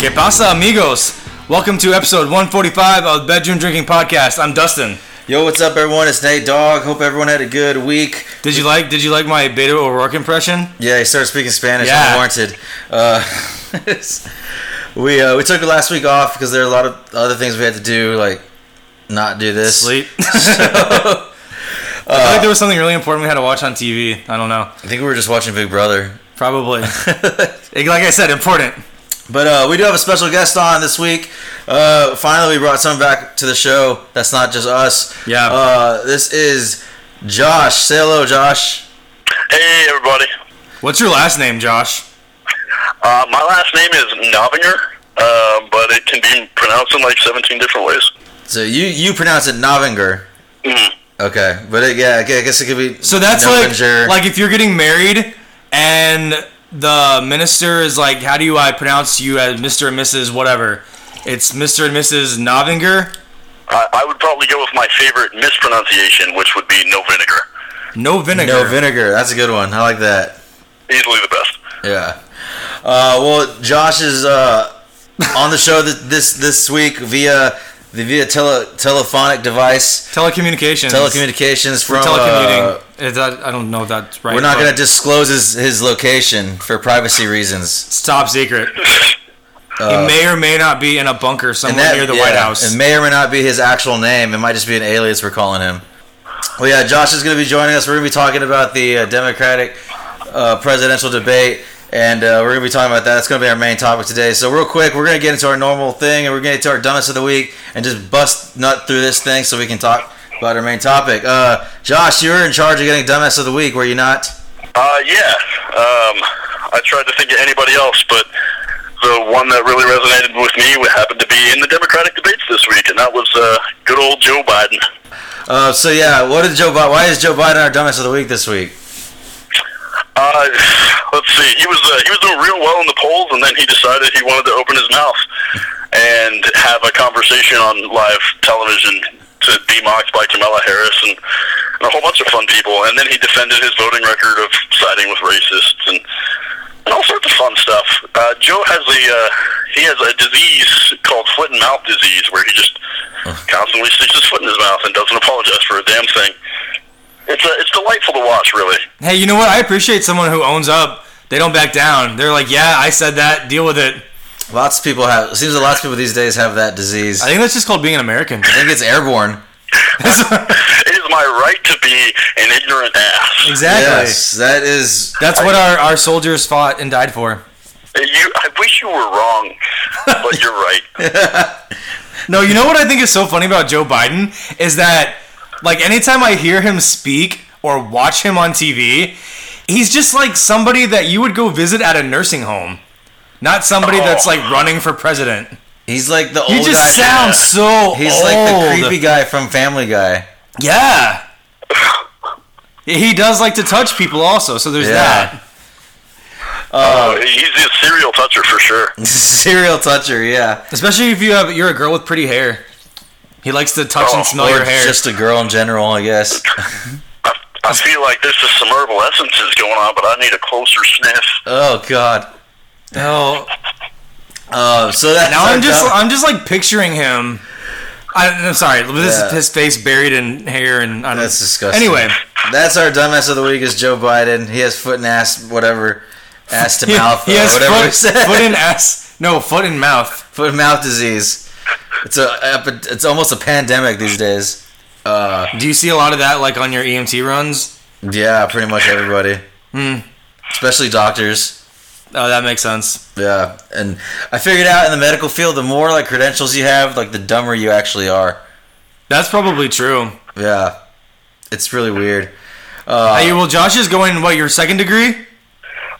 ¿Qué pasa, amigos? Welcome to episode 145 of the Bedroom Drinking Podcast. I'm Dustin. Yo, what's up, everyone? It's Nate Dog. Hope everyone had a good week. Did you like Did you like my Beto O'Rourke impression? Yeah, he started speaking Spanish Yeah. unwarranted. Uh, we uh, we took last week off because there are a lot of other things we had to do, like not do this. Sleep. I feel like there was something really important we had to watch on TV. I don't know. I think we were just watching Big Brother. Probably. like I said, important. But uh, we do have a special guest on this week. Uh, finally, we brought someone back to the show. That's not just us. Yeah. Uh, this is Josh. Say hello, Josh. Hey everybody. What's your last name, Josh? Uh, my last name is Novinger, uh, but it can be pronounced in like 17 different ways. So you you pronounce it Novinger. Mhm. Okay, but it, yeah, I guess it could be. So that's Novinger. like like if you're getting married and the minister is like, how do you I pronounce you as Mr. and Mrs. whatever? It's Mr. and Mrs. Novinger. I, I would probably go with my favorite mispronunciation, which would be no vinegar. No vinegar. No vinegar. That's a good one. I like that. Easily the best. Yeah. Uh, well, Josh is uh, on the show th- this this week via the via tele, telephonic device, Telecommunications. telecommunications For from. telecommuting. That, I don't know if that's right. we're not going to disclose his, his location for privacy reasons. It's top secret. Uh, he may or may not be in a bunker somewhere near the White House. It may or may not be his actual name. It might just be an alias we're calling him. Well, yeah, Josh is going to be joining us. We're going to be talking about the uh, Democratic uh, presidential debate, and uh, we're going to be talking about that. That's going to be our main topic today. So, real quick, we're going to get into our normal thing, and we're going to get to our dumbest of the week, and just bust nut through this thing so we can talk about our main topic. Uh, Josh, you were in charge of getting dumbest of the week, were you not? Uh, yeah. Um, I tried to think of anybody else, but the one that really resonated with me would happen to be in the Democratic debates this week, and that was uh, good old Joe Biden. Uh, so, yeah, what did Joe Biden? Why is Joe Biden our dumbest of the week this week? Uh, let's see. He was uh, he was doing real well in the polls, and then he decided he wanted to open his mouth and have a conversation on live television to be mocked by Kamala Harris and, and a whole bunch of fun people. And then he defended his voting record of siding with racists and, and all sorts of fun stuff. Uh, Joe has a uh, he has a disease called foot and mouth disease, where he just constantly sticks his foot in his mouth and doesn't apologize for a damn thing. It's uh, it's delightful to watch, really. hey, you know what? I appreciate someone who owns up. They don't back down. They're like, yeah, I said that. Deal with it. Lots of people have. It seems that lots of people these days have that disease. I think that's just called being an American. I think it's airborne. It is my right to be an ignorant ass. exactly. Yes, that is. That's what our, our soldiers fought and died for. You, I wish you were wrong, but you're right. No, you know what I think is so funny about Joe Biden is that like anytime I hear him speak or watch him on TV, he's just like somebody that you would go visit at a nursing home. Not somebody that's like running for president. He's like the old. He old just guy. sounds so He's old. like the creepy guy from Family Guy. Yeah. He does like to touch people also, so there's Yeah. that. Uh, he's a serial toucher for sure. Serial toucher, yeah. Especially if you have you're a girl with pretty hair. He likes to touch Oh, and smell or your hair. just a girl in general, I guess. I, I feel like this is some herbal essences going on, but I need a closer sniff. Oh God. Oh, Uh, so that Now I'm just I'm just like picturing him. I, I'm sorry, this Yeah. is his face buried in hair and I don't, That's disgusting. Anyway, that's our dumbass of the week is Joe Biden. He has foot and ass, whatever, ass to mouth, he uh, has whatever foot, foot and ass. No, foot and mouth. foot and mouth disease. It's a it's almost a pandemic these days. Uh, Do you see a lot of that like on your EMT runs? yeah, pretty much everybody, Hmm. especially doctors. Oh, that makes sense. Yeah, and I figured out in the medical field, the more like credentials you have, like the dumber you actually are. That's probably true. Yeah, it's really weird. Uh, hey, well, Josh is going what your second degree?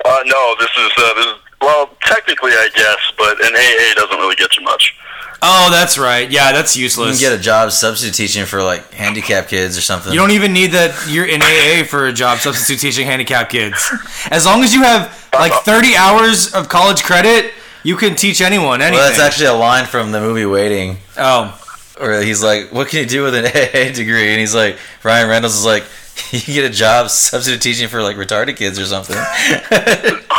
Uh, no, this is uh, this is well, technically, I guess, but an AA doesn't really get you much. Oh, that's right. Yeah, that's useless. you can get a job substitute teaching for like handicapped kids or something. You don't even need that you're in AA for a job substitute teaching handicapped kids. As long as you have like 30 hours of college credit, you can teach anyone anything. well, that's actually a line from the movie Waiting, oh, where he's like, "What can you do with an AA degree?" And he's like, Ryan Reynolds is like, "You can get a job substitute teaching for like retarded kids or something."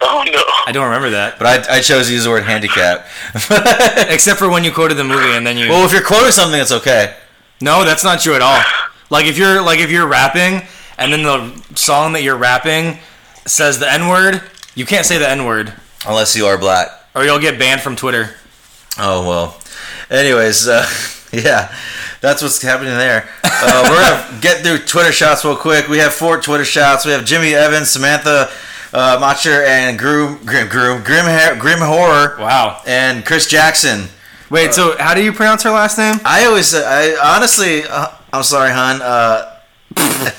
Oh no. I don't remember that. But I, I chose to use the word handicap. Except for when you quoted the movie and then you. well, if you're quoting something, it's okay. no, that's not true at all. Like if you're like if you're rapping and then the song that you're rapping says the N word, you can't say the N word Unless you are black. or you'll get banned from Twitter. Oh well. Anyways, uh, yeah, that's what's happening there. Uh, we're gonna get through Twitter shots real quick. We have four Twitter shots. We have Jimmy Evans, Samantha uh, Macher, and Groom, Grim, Groom, Grim, Grim Horror, Wow. and Chris Jackson. Wait, so how do you pronounce her last name? I always, I honestly, uh, I'm sorry, hon. Uh,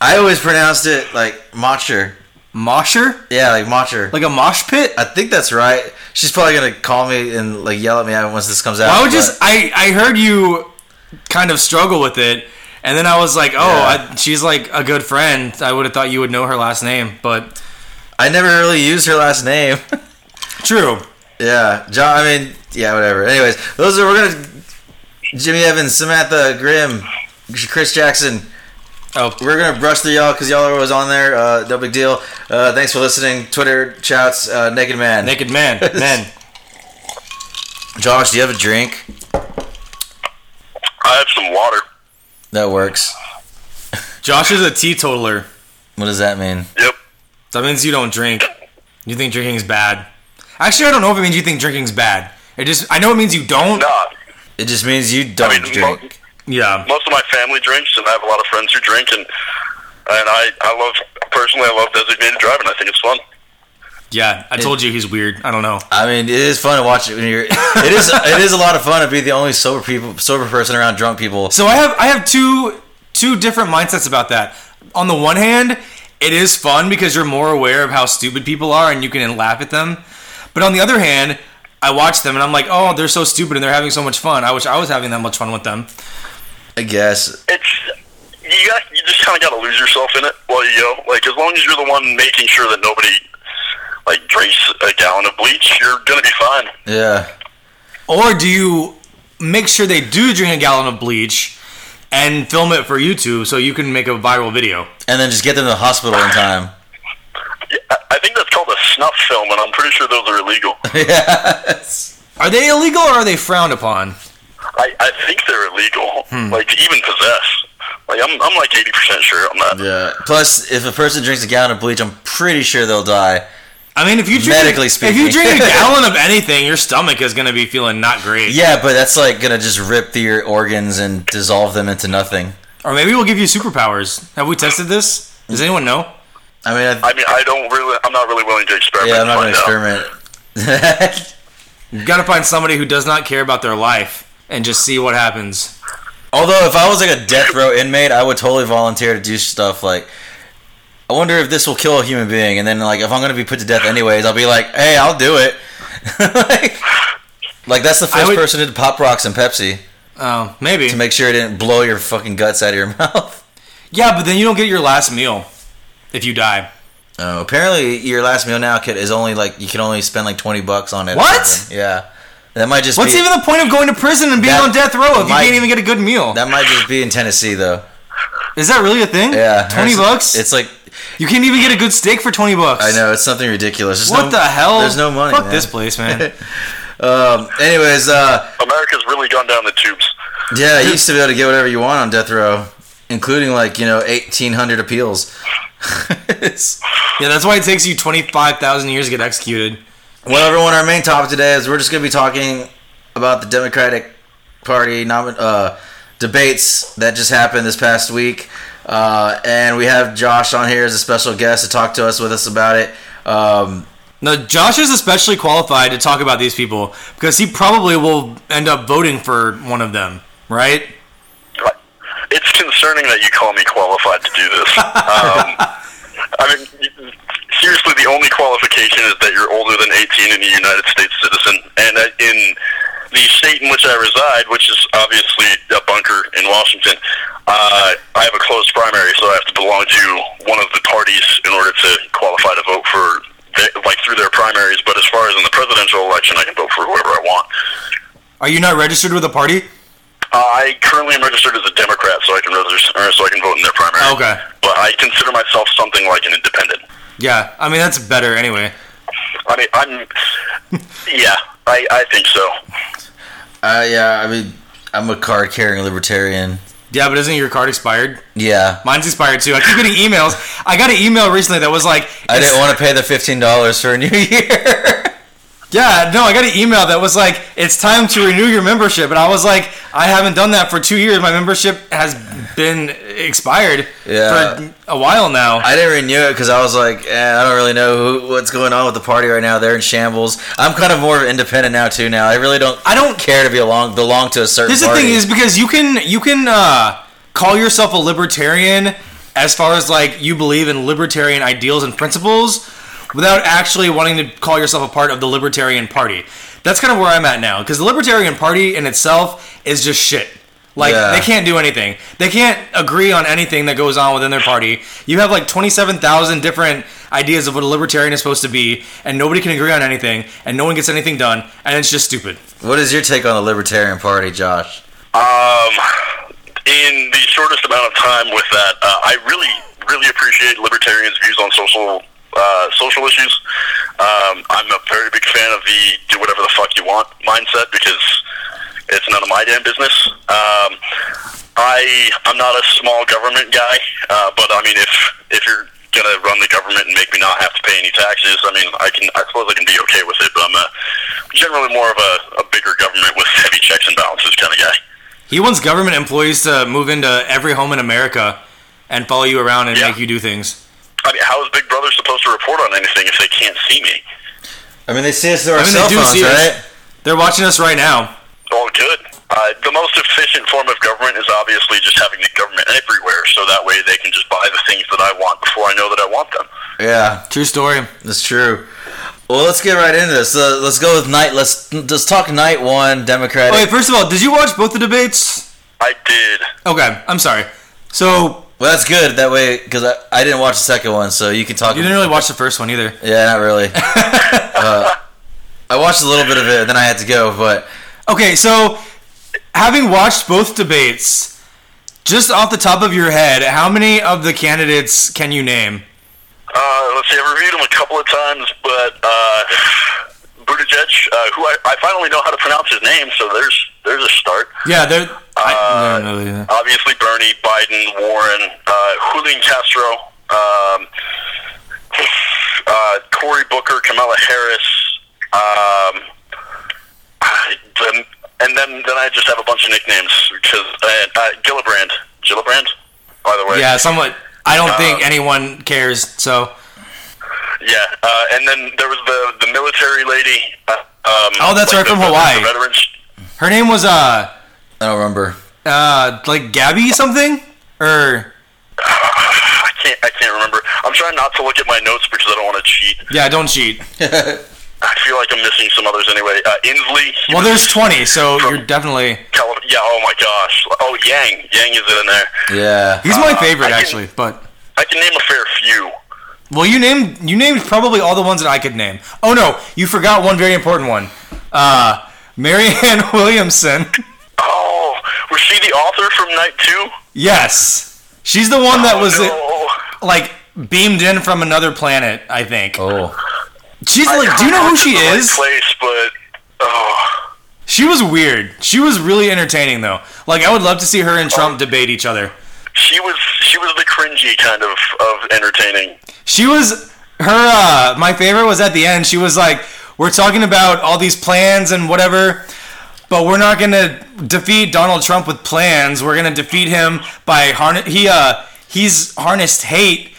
I always pronounced it like Macher. Mosher? Yeah, like Macher. Like a mosh pit? I think that's right. She's probably gonna call me and like yell at me once this comes out. Well, I would just I I heard you kind of struggle with it, and then I was like, oh, Yeah. I, she's like a good friend. I would have thought you would know her last name, but I never really used her last name. true. yeah, John. I mean, yeah, whatever. Anyways, those are we're gonna Jimmy Evans, Samantha Grimm, Chris Jackson. Oh, We're gonna brush through y'all because y'all are always on there. Uh, no big deal. Uh, thanks for listening. Twitter shouts, uh, Naked Man. naked man, men. Josh, do you have a drink? I have some water. That works. Josh is a teetotaler. What does that mean? Yep. That means you don't drink. You think drinking's bad. Actually, I don't know if it means you think drinking's bad. It just I know it means you don't. Nah. It just means you don't I mean, drink. mo- Yeah. most of my family drinks, and I have a lot of friends who drink, and and I I love personally I love designated driving. I think it's fun. Yeah, I told you he's weird. I don't know. I mean, it is fun to watch it when you're. It is. it is a lot of fun to be the only sober people, sober person around drunk people. So I have I have two two different mindsets about that. On the one hand, it is fun because you're more aware of how stupid people are and you can laugh at them. But on the other hand, I watch them and I'm like, oh, they're so stupid and they're having so much fun. I wish I was having that much fun with them. I guess. It's you got you just kind of got to lose yourself in it while you go. Like as long as you're the one making sure that nobody like drinks a gallon of bleach, you're gonna be fine. Yeah. Or do you make sure they do drink a gallon of bleach and film it for YouTube so you can make a viral video? And then just get them to the hospital in time. I I think that's called a snuff film, and I'm pretty sure those are illegal. yes. Are they illegal or are they frowned upon? I, I think they're illegal. Hmm. Like to even possess. Like I'm I'm like eighty percent sure on that. Yeah. Plus, if a person drinks a gallon of bleach, I'm pretty sure they'll die. I mean, if you drink, Medically if you drink a gallon of anything, your stomach is going to be feeling not great. Yeah, but that's like gonna just rip through your organs and dissolve them into nothing. Or maybe we'll give you superpowers. Have we tested this? Does anyone know? I mean, I, I mean, I don't really. I'm not really willing to experiment. yeah, I'm not gonna experiment. You've got to find somebody who does not care about their life and just see what happens. Although, if I was like a death row inmate, I would totally volunteer to do stuff like. I wonder if this will kill a human being, and then like if I'm gonna be put to death anyways, I'll be like, hey, I'll do it. like, like, that's the first would- person to pop rocks and Pepsi Oh, maybe. to make sure it didn't blow your fucking guts out of your mouth. yeah, but then you don't get your last meal if you die. Oh, apparently your last meal now kid is only like you can only spend like twenty bucks on it. What? Yeah, that might just What's be, even the point of going to prison and being That on death row if might- you can't even get a good meal? that might just be in Tennessee though. Is that really a thing? Yeah, twenty bucks. It's like you can't even get a good steak for twenty bucks. I know it's something ridiculous. There's What no- the hell? There's no money. Fuck man. this place, man. Um. Anyways, uh, America's really gone down the tubes. yeah, you used to be able to get whatever you want on death row, including like you know eighteen hundred appeals. Yeah, that's why it takes you twenty five thousand years to get executed. well, everyone, our main topic today is we're just going to be talking about the Democratic Party nomin- uh, debates that just happened this past week, uh, and we have Josh on here as a special guest to talk to us with us about it. Um, No, Josh is especially qualified to talk about these people because he probably will end up voting for one of them, right? It's concerning that you call me qualified to do this. um, I mean, seriously, the only qualification is that you're older than 18 and a United States citizen. And uh, in the state in which I reside, which is obviously a bunker in Washington, uh, I have a closed primary, so I have to belong to one of the parties in order to qualify to vote for, the, like, through their primaries. But as far as in the presidential election, I can vote for whoever I want. Are you not registered with a party? Uh, I currently am registered as a Democrat, so I can register, so I can vote in their primary. Okay. But I consider myself something like an independent. Yeah, I mean that's better anyway. I mean, I'm. Yeah, I, I think so. Uh, yeah, I mean, I'm a card carrying libertarian. Yeah, but isn't your card expired? Yeah. Mine's expired too. I keep getting emails. I got an email recently that was like, I didn't want to pay the fifteen dollars for a new year. Yeah, no, I got an email that was like, it's time to renew your membership, and I was like, I haven't done that for two years. My membership has been expired Yeah. for a while now. I didn't renew it because I was like, eh, I don't really know who, what's going on with the party right now. They're in shambles. I'm kind of more independent now too. Now I really don't. I don't care to be along belong to a certain. Here's the thing is because you can you can uh, call yourself a libertarian as far as like you believe in libertarian ideals and principles without actually wanting to call yourself a part of the libertarian party. That's kind of where I'm at now because the libertarian party in itself is just shit. Like Yeah. they can't do anything. They can't agree on anything that goes on within their party. You have like 27,000 different ideas of what a libertarian is supposed to be and nobody can agree on anything and no one gets anything done and it's just stupid. What is your take on the Libertarian Party, Josh? Um, in the shortest amount of time with that, uh, I really, really appreciate libertarians' views on social uh, social issues. Um, I'm a very big fan of the "do whatever the fuck you want" mindset because it's none of my damn business. Um, I I'm not a small government guy, uh, but I mean, if if you're gonna run the government and make me not have to pay any taxes, I mean, I can I suppose I can be okay with it. But I'm a, generally more of a, a bigger government with heavy checks and balances kind of guy. He wants government employees to move into every home in America and follow you around and Yeah. make you do things. I mean, how is Big Brother supposed to report on anything if they can't see me? I mean, they see us through our I mean, they cell do phones, see us. right? They're watching us right now. All good. Uh, the most efficient form of government is obviously just having the government everywhere, so that way they can just buy the things that I want before I know that I want them. Yeah, True story. that's true. Well, let's get right into this. Uh, let's go with night. Let's let's talk night one Democratic. Okay, first of all, did you watch both the debates? I did. Okay, I'm sorry. So well, that's good. That way, because I, I didn't watch the second one, so you can talk. you didn't really watch the first one either. Yeah, not really. uh, I watched a little bit of it, then I had to go. But Okay, so having watched both debates, just off the top of your head, how many of the candidates can you name? Uh, let's see, I've reviewed them a couple of times, but uh, Buttigieg, uh, who I, I finally know how to pronounce his name, so there's there's a start. Yeah, they're. Uh, no, no, obviously Bernie, Biden, Warren, uh, Julian Castro, um, uh, Cory Booker, Kamala Harris, um, then, and then then I just have a bunch of nicknames because uh, uh, Gillibrand, Gillibrand, by the way. Yeah, somewhat. I don't think Uh, anyone cares. So. Yeah, uh, and then there was the the military lady. Uh, um, Oh, that's right, the- from Hawaii. The veterans. Her name was uh I don't remember. uh like Gabby something or I can't I can't remember. I'm trying not to look at my notes because I don't want to cheat. yeah, don't cheat. I feel like I'm missing some others anyway. Uh, Inslee. Well, there's 20, so you're definitely Cali- yeah. Oh my gosh. Oh, Yang. Yang is in there. Yeah. he's my Uh, favorite can- actually. But I can name a fair few. well, you named you named probably all the ones that I could name. Oh no, you forgot one very important one. Uh, Marianne Williamson. Oh, was she the author from Night Two? Yes, she's the one that Oh, was no. like beamed in from another planet. I think Oh. she's I like. Do you know who she the right is? Place, but oh, She was weird. She was really entertaining though. Like I would love to see her and Trump debate each other. she was she was the cringy kind of of entertaining. She was her uh my favorite was at the end. She was like, We're talking about all these plans and whatever, but we're not gonna defeat Donald Trump with plans. We're gonna defeat him by harness he uh he's harnessed hate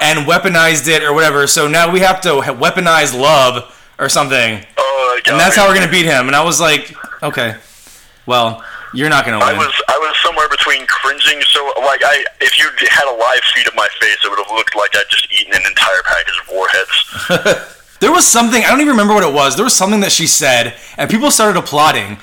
and weaponized it or whatever. So now we have to weaponize love or something. Oh, And that's how we're gonna beat him. And I was like, Okay. Well, you're not gonna I was I was somewhere between cringing. So like I, if you had a live feed of my face, it would have looked like I'd just eaten an entire package of warheads. There was something I don't even remember what it was. There was something that she said, and people started applauding,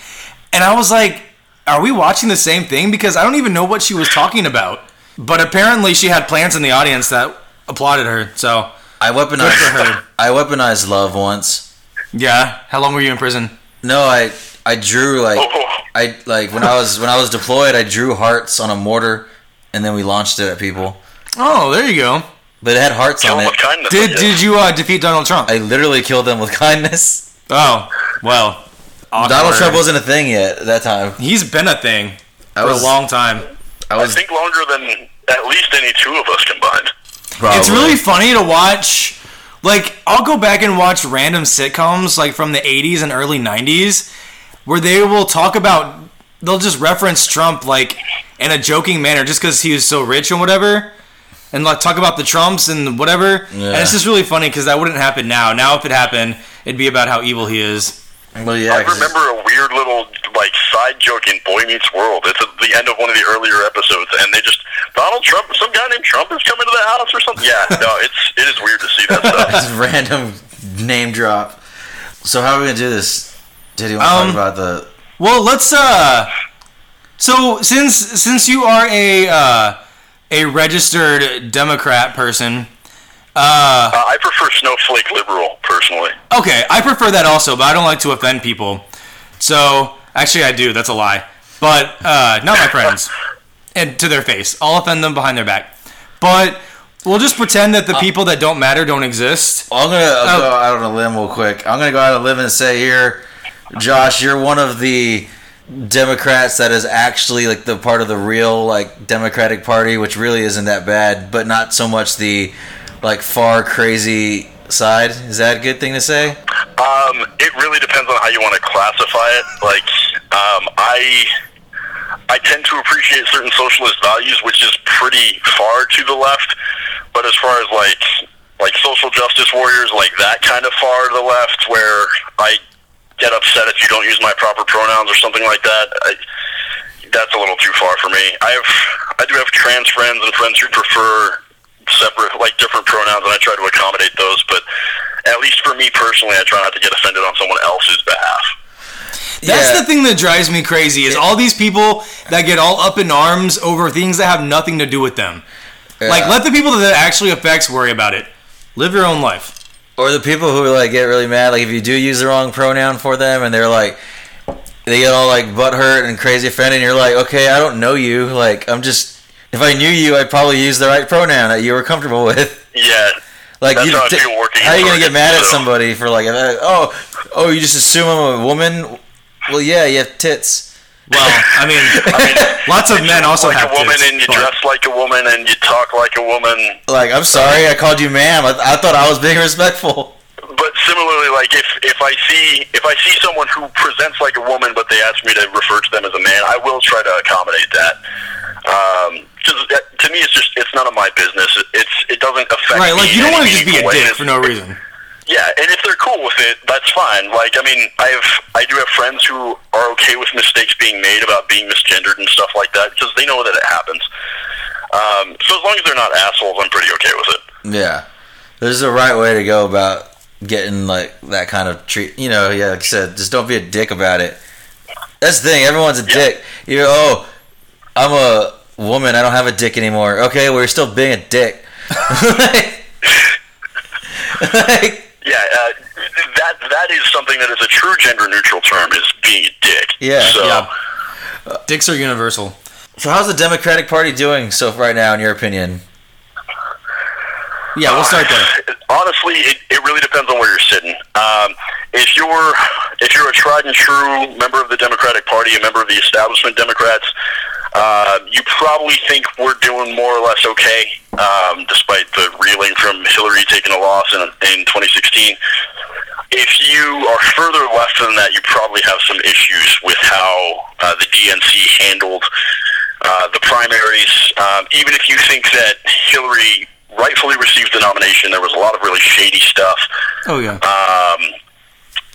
and I was like, "Are we watching the same thing?" Because I don't even know what she was talking about. But apparently, she had plants in the audience that applauded her. So I weaponized. her. I weaponized love once. yeah, how long were you in prison? No, I I drew like. I like when I was when I was deployed. I drew hearts on a mortar, and then we launched it at people. Oh, there you go. But it had hearts Kill on it. with kindness. Did did you uh, defeat Donald Trump? I literally killed them with kindness. oh, well. Donald. Trump wasn't a thing yet at that time. He's been a thing I for was a long time. I I was think longer than at least any two of us combined. probably. It's really funny to watch. Like, I'll go back and watch random sitcoms, like from the 80s and early 90s, where they will talk about, they'll just reference Trump, like, in a joking manner just because he was so rich and whatever. And, like, talk about the Trumps and whatever. And it's just really funny because that wouldn't happen now. Now, if it happened, it'd be about how evil he is. Well, yeah. I remember a weird little like side joke in Boy Meets World. It's at the end of one of the earlier episodes, and they just Donald Trump, some guy named Trump is coming to the house or something. Yeah, no, it's it is weird to see that stuff. Just random name drop. So how are we gonna do this? Did you want to Um, talk about the? Well, let's, uh. So, since since you are a, uh, a registered Democrat person, Uh, I prefer snowflake liberal personally. Okay, I prefer that also, but I don't like to offend people. So, actually, I do. That's a lie. But, uh, not my friends. And to their face. I'll offend them behind their back. But, we'll just pretend that the people that don't matter don't exist. I'm gonna I'll Oh. go out on a limb real quick. I'm gonna go out on a limb and say here, Josh, you're one of the Democrats that is actually like the part of the real like Democratic Party, which really isn't that bad, but not so much the like far crazy side. Is that a good thing to say? Um, it really depends on how you want to classify it. Like, um, I I tend to appreciate certain socialist values, which is pretty far to the left. But as far as like like social justice warriors, like that kind of far to the left, where I get upset if you don't use my proper pronouns or something like that. I, that's a little too far for me. I have I do have trans friends and friends who prefer separate like different pronouns and I try to accommodate those, but at least for me personally I try not to get offended on someone else's behalf. That's Yeah. the thing that drives me crazy is all these people that get all up in arms over things that have nothing to do with them. Like, let the people that it actually affects worry about it. Live your own life. Or the people who like get really mad, like if you do use the wrong pronoun for them, and they're like, they get all like butthurt and crazy offended. And you're like, okay, I don't know you. Like I'm just, if I knew you, I'd probably use the right pronoun that you were comfortable with. Yeah. Like That's you, how working how are you gonna get mad at somebody for like, oh, oh, you just assume I'm a woman? Well, yeah, you have tits. Well, I mean, lots of men also look like have a woman tits, and you but- dress like a woman and you talk like a woman. Like I'm sorry, I called you ma'am. I, I thought I was being respectful. But similarly, like if if I see if I see someone who presents like a woman, but they ask me to refer to them as a man, I will try to accommodate that. Um, because to me, it's just it's none of my business. It, it's it doesn't affect me. Right, like me you don't want to just be a dick for no reason. Yeah, and if they're cool with it, that's fine. Like, I mean, I have I do have friends who are okay with mistakes being made about being misgendered and stuff like that because they know that it happens. Um, so as long as they're not assholes, I'm pretty okay with it. Yeah, there's a right way to go about getting like that kind of treat. You know, yeah, like I said, just don't be a dick about it. That's the thing. Everyone's a Yeah. dick. You oh, I'm a woman. I don't have a dick anymore. Okay, well, you're still being a dick. like, like, Yeah, uh, that that is something that is a true gender neutral term is being a dick. Yeah. So Yeah. Dicks are universal. so, how's the Democratic Party doing so right now, in your opinion? Yeah, we'll start there. honestly, it, it really depends on where you're sitting. Um, if you're if you're a tried and true member of the Democratic Party, a member of the establishment Democrats, uh, you probably think we're doing more or less okay, um, despite the reeling from Hillary taking a loss in, in 2016. If you are further left than that, you probably have some issues with how uh, the DNC handled uh, the primaries. Um, even if you think that Hillary rightfully received the nomination, there was a lot of really shady stuff. Oh yeah. Um,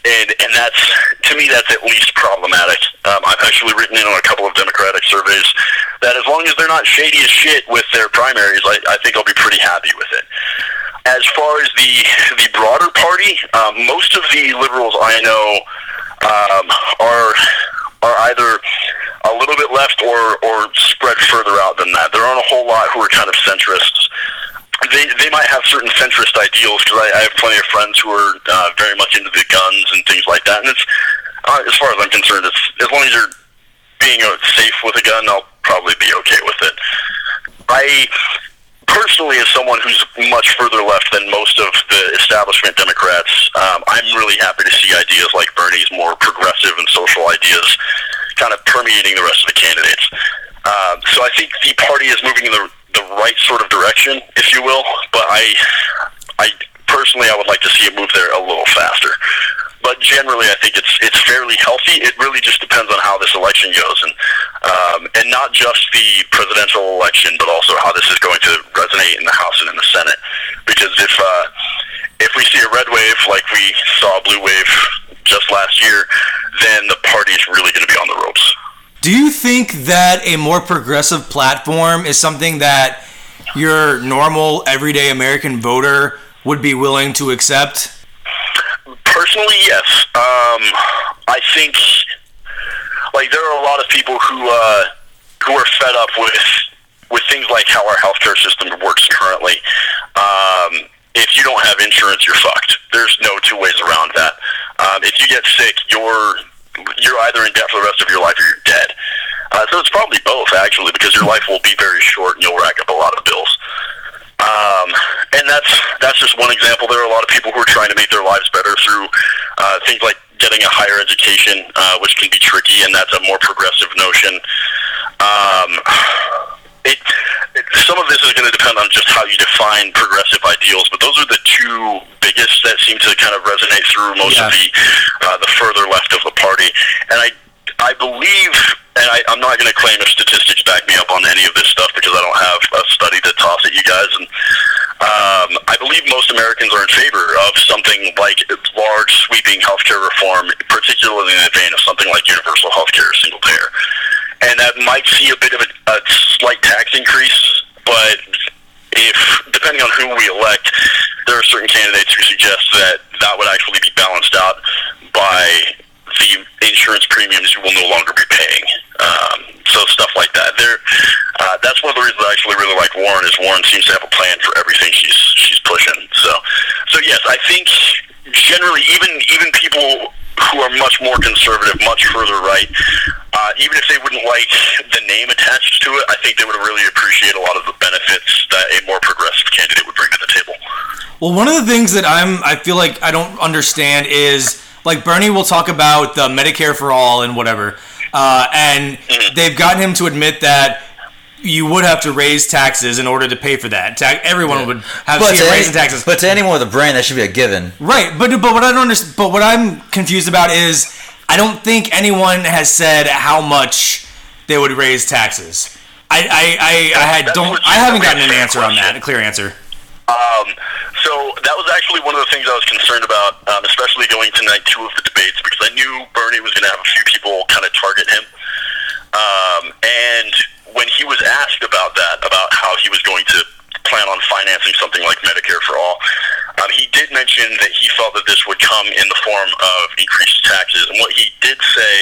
and and that's to me that's at least problematic. Um, I've actually written in on a couple of Democratic surveys that as long as they're not shady as shit with their primaries, I, I think I'll be pretty happy with it. As far as the the broader party, um, most of the liberals I know um, are are either a little bit left or or spread further out than that. There aren't a whole lot who are kind of centrists they they might have certain centrist ideals because I, I have plenty of friends who are uh, very much into the guns and things like that. And it's uh, as far as I'm concerned, it's as long as you're being uh, safe with a gun, I'll probably be okay with it. I personally, as someone who's much further left than most of the establishment Democrats, um, I'm really happy to see ideas like Bernie's more progressive and social ideas kind of permeating the rest of the candidates. Um, so I think the party is moving in the the right sort of direction, if you will. But I, I personally, I would like to see it move there a little faster. But generally, I think it's it's fairly healthy. It really just depends on how this election goes, and um, and not just the presidential election, but also how this is going to resonate in the House and in the Senate. Because if uh, if we see a red wave like we saw a blue wave just last year, then the party is really going to be on the ropes. Do you think that a more progressive platform is something that your normal, everyday American voter would be willing to accept? Personally, yes. Um, I think like there are a lot of people who uh, who are fed up with with things like how our healthcare system works currently. Um, if you don't have insurance, you're fucked. There's no two ways around that. Um, if you get sick, you're you're either in debt for the rest of your life or you're dead. Uh, so it's probably both, actually, because your life will be very short and you'll rack up a lot of bills. Um, and that's that's just one example. There are a lot of people who are trying to make their lives better through uh, things like getting a higher education, uh, which can be tricky, and that's a more progressive notion. Um, it, it, some of this is going to depend on just how you define progressive ideals, but those are the two biggest that seem to kind of resonate through most Yeah. of the uh, the further left of the party. And I I believe, and I, I'm not going to claim if statistics back me up on any of this stuff because I don't have a study to toss at you guys. And um, I believe most Americans are in favor of something like large, sweeping healthcare reform, particularly in the vein of something like universal healthcare single payer. And that might see a bit of a, a slight tax increase, but if depending on who we elect, there are certain candidates who suggest that that would actually be balanced out by the insurance premiums you will no longer be paying. Um, so stuff like that. There, uh, that's one of the reasons I actually really like Warren. Is Warren seems to have a plan for everything she's she's pushing. So, so yes, I think generally even even people who are much more conservative, much further right, uh, even if they wouldn't like the name attached to it, I think they would really appreciate a lot of the benefits that a more progressive candidate would bring to the table. Well, one of the things that I'm I feel like I don't understand is like Bernie will talk about the Medicare for all and whatever, uh, and they've gotten him to admit that you would have to raise taxes in order to pay for that. Ta- everyone would have But to to, see a raise taxes. but to anyone with a brain, that should be a given. Right, but but what I don't understand, but what I'm confused about is I don't think anyone has said how much they would raise taxes. I I, I, I had don't I haven't gotten an answer on that, a clear answer. Um, so that was actually one of the things I was concerned about, um, especially going to night two of the debates, because I knew Bernie was going to have a few people kind of target him. Um, and when he was asked about that, about how he was going to plan on financing something like Medicare for all, um, he did mention that he felt that this would come in the form of increased taxes. And what he did say,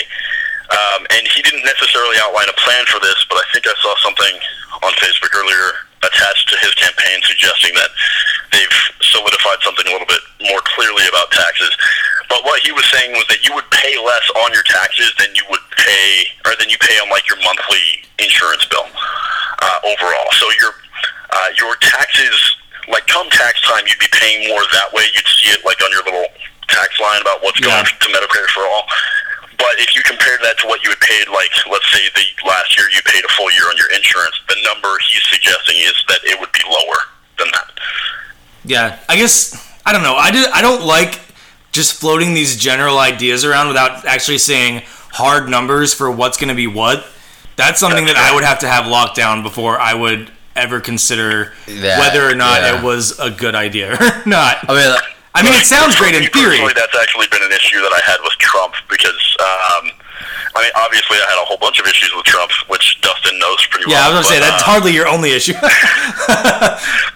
um, and he didn't necessarily outline a plan for this, but I think I saw something on Facebook earlier attached to his campaign suggesting that they've solidified something a little bit more clearly about taxes. But what he was saying was that you would pay less on your taxes than you would pay, or than you pay on like your monthly insurance bill uh, overall. So your uh, your taxes, like come tax time, you'd be paying more that way. You'd see it like on your little tax line about what's Yeah. going to Medicare for all. But if you compared that to what you had paid, like let's say the last year you paid a full year on your insurance, the number he's suggesting is that it would be lower than that. Yeah, I guess I don't know. I do, I don't like just floating these general ideas around without actually saying hard numbers for what's going to be what. That's something that I would have to have locked down before I would ever consider That- whether or not yeah. it was a good idea or not. I mean, I mean, it sounds great in theory. Personally, that's actually been an issue that I had with Trump because, um, I mean, obviously I had a whole bunch of issues with Trump, which Dustin knows pretty well. Yeah, I was gonna say that's uh, hardly your only issue.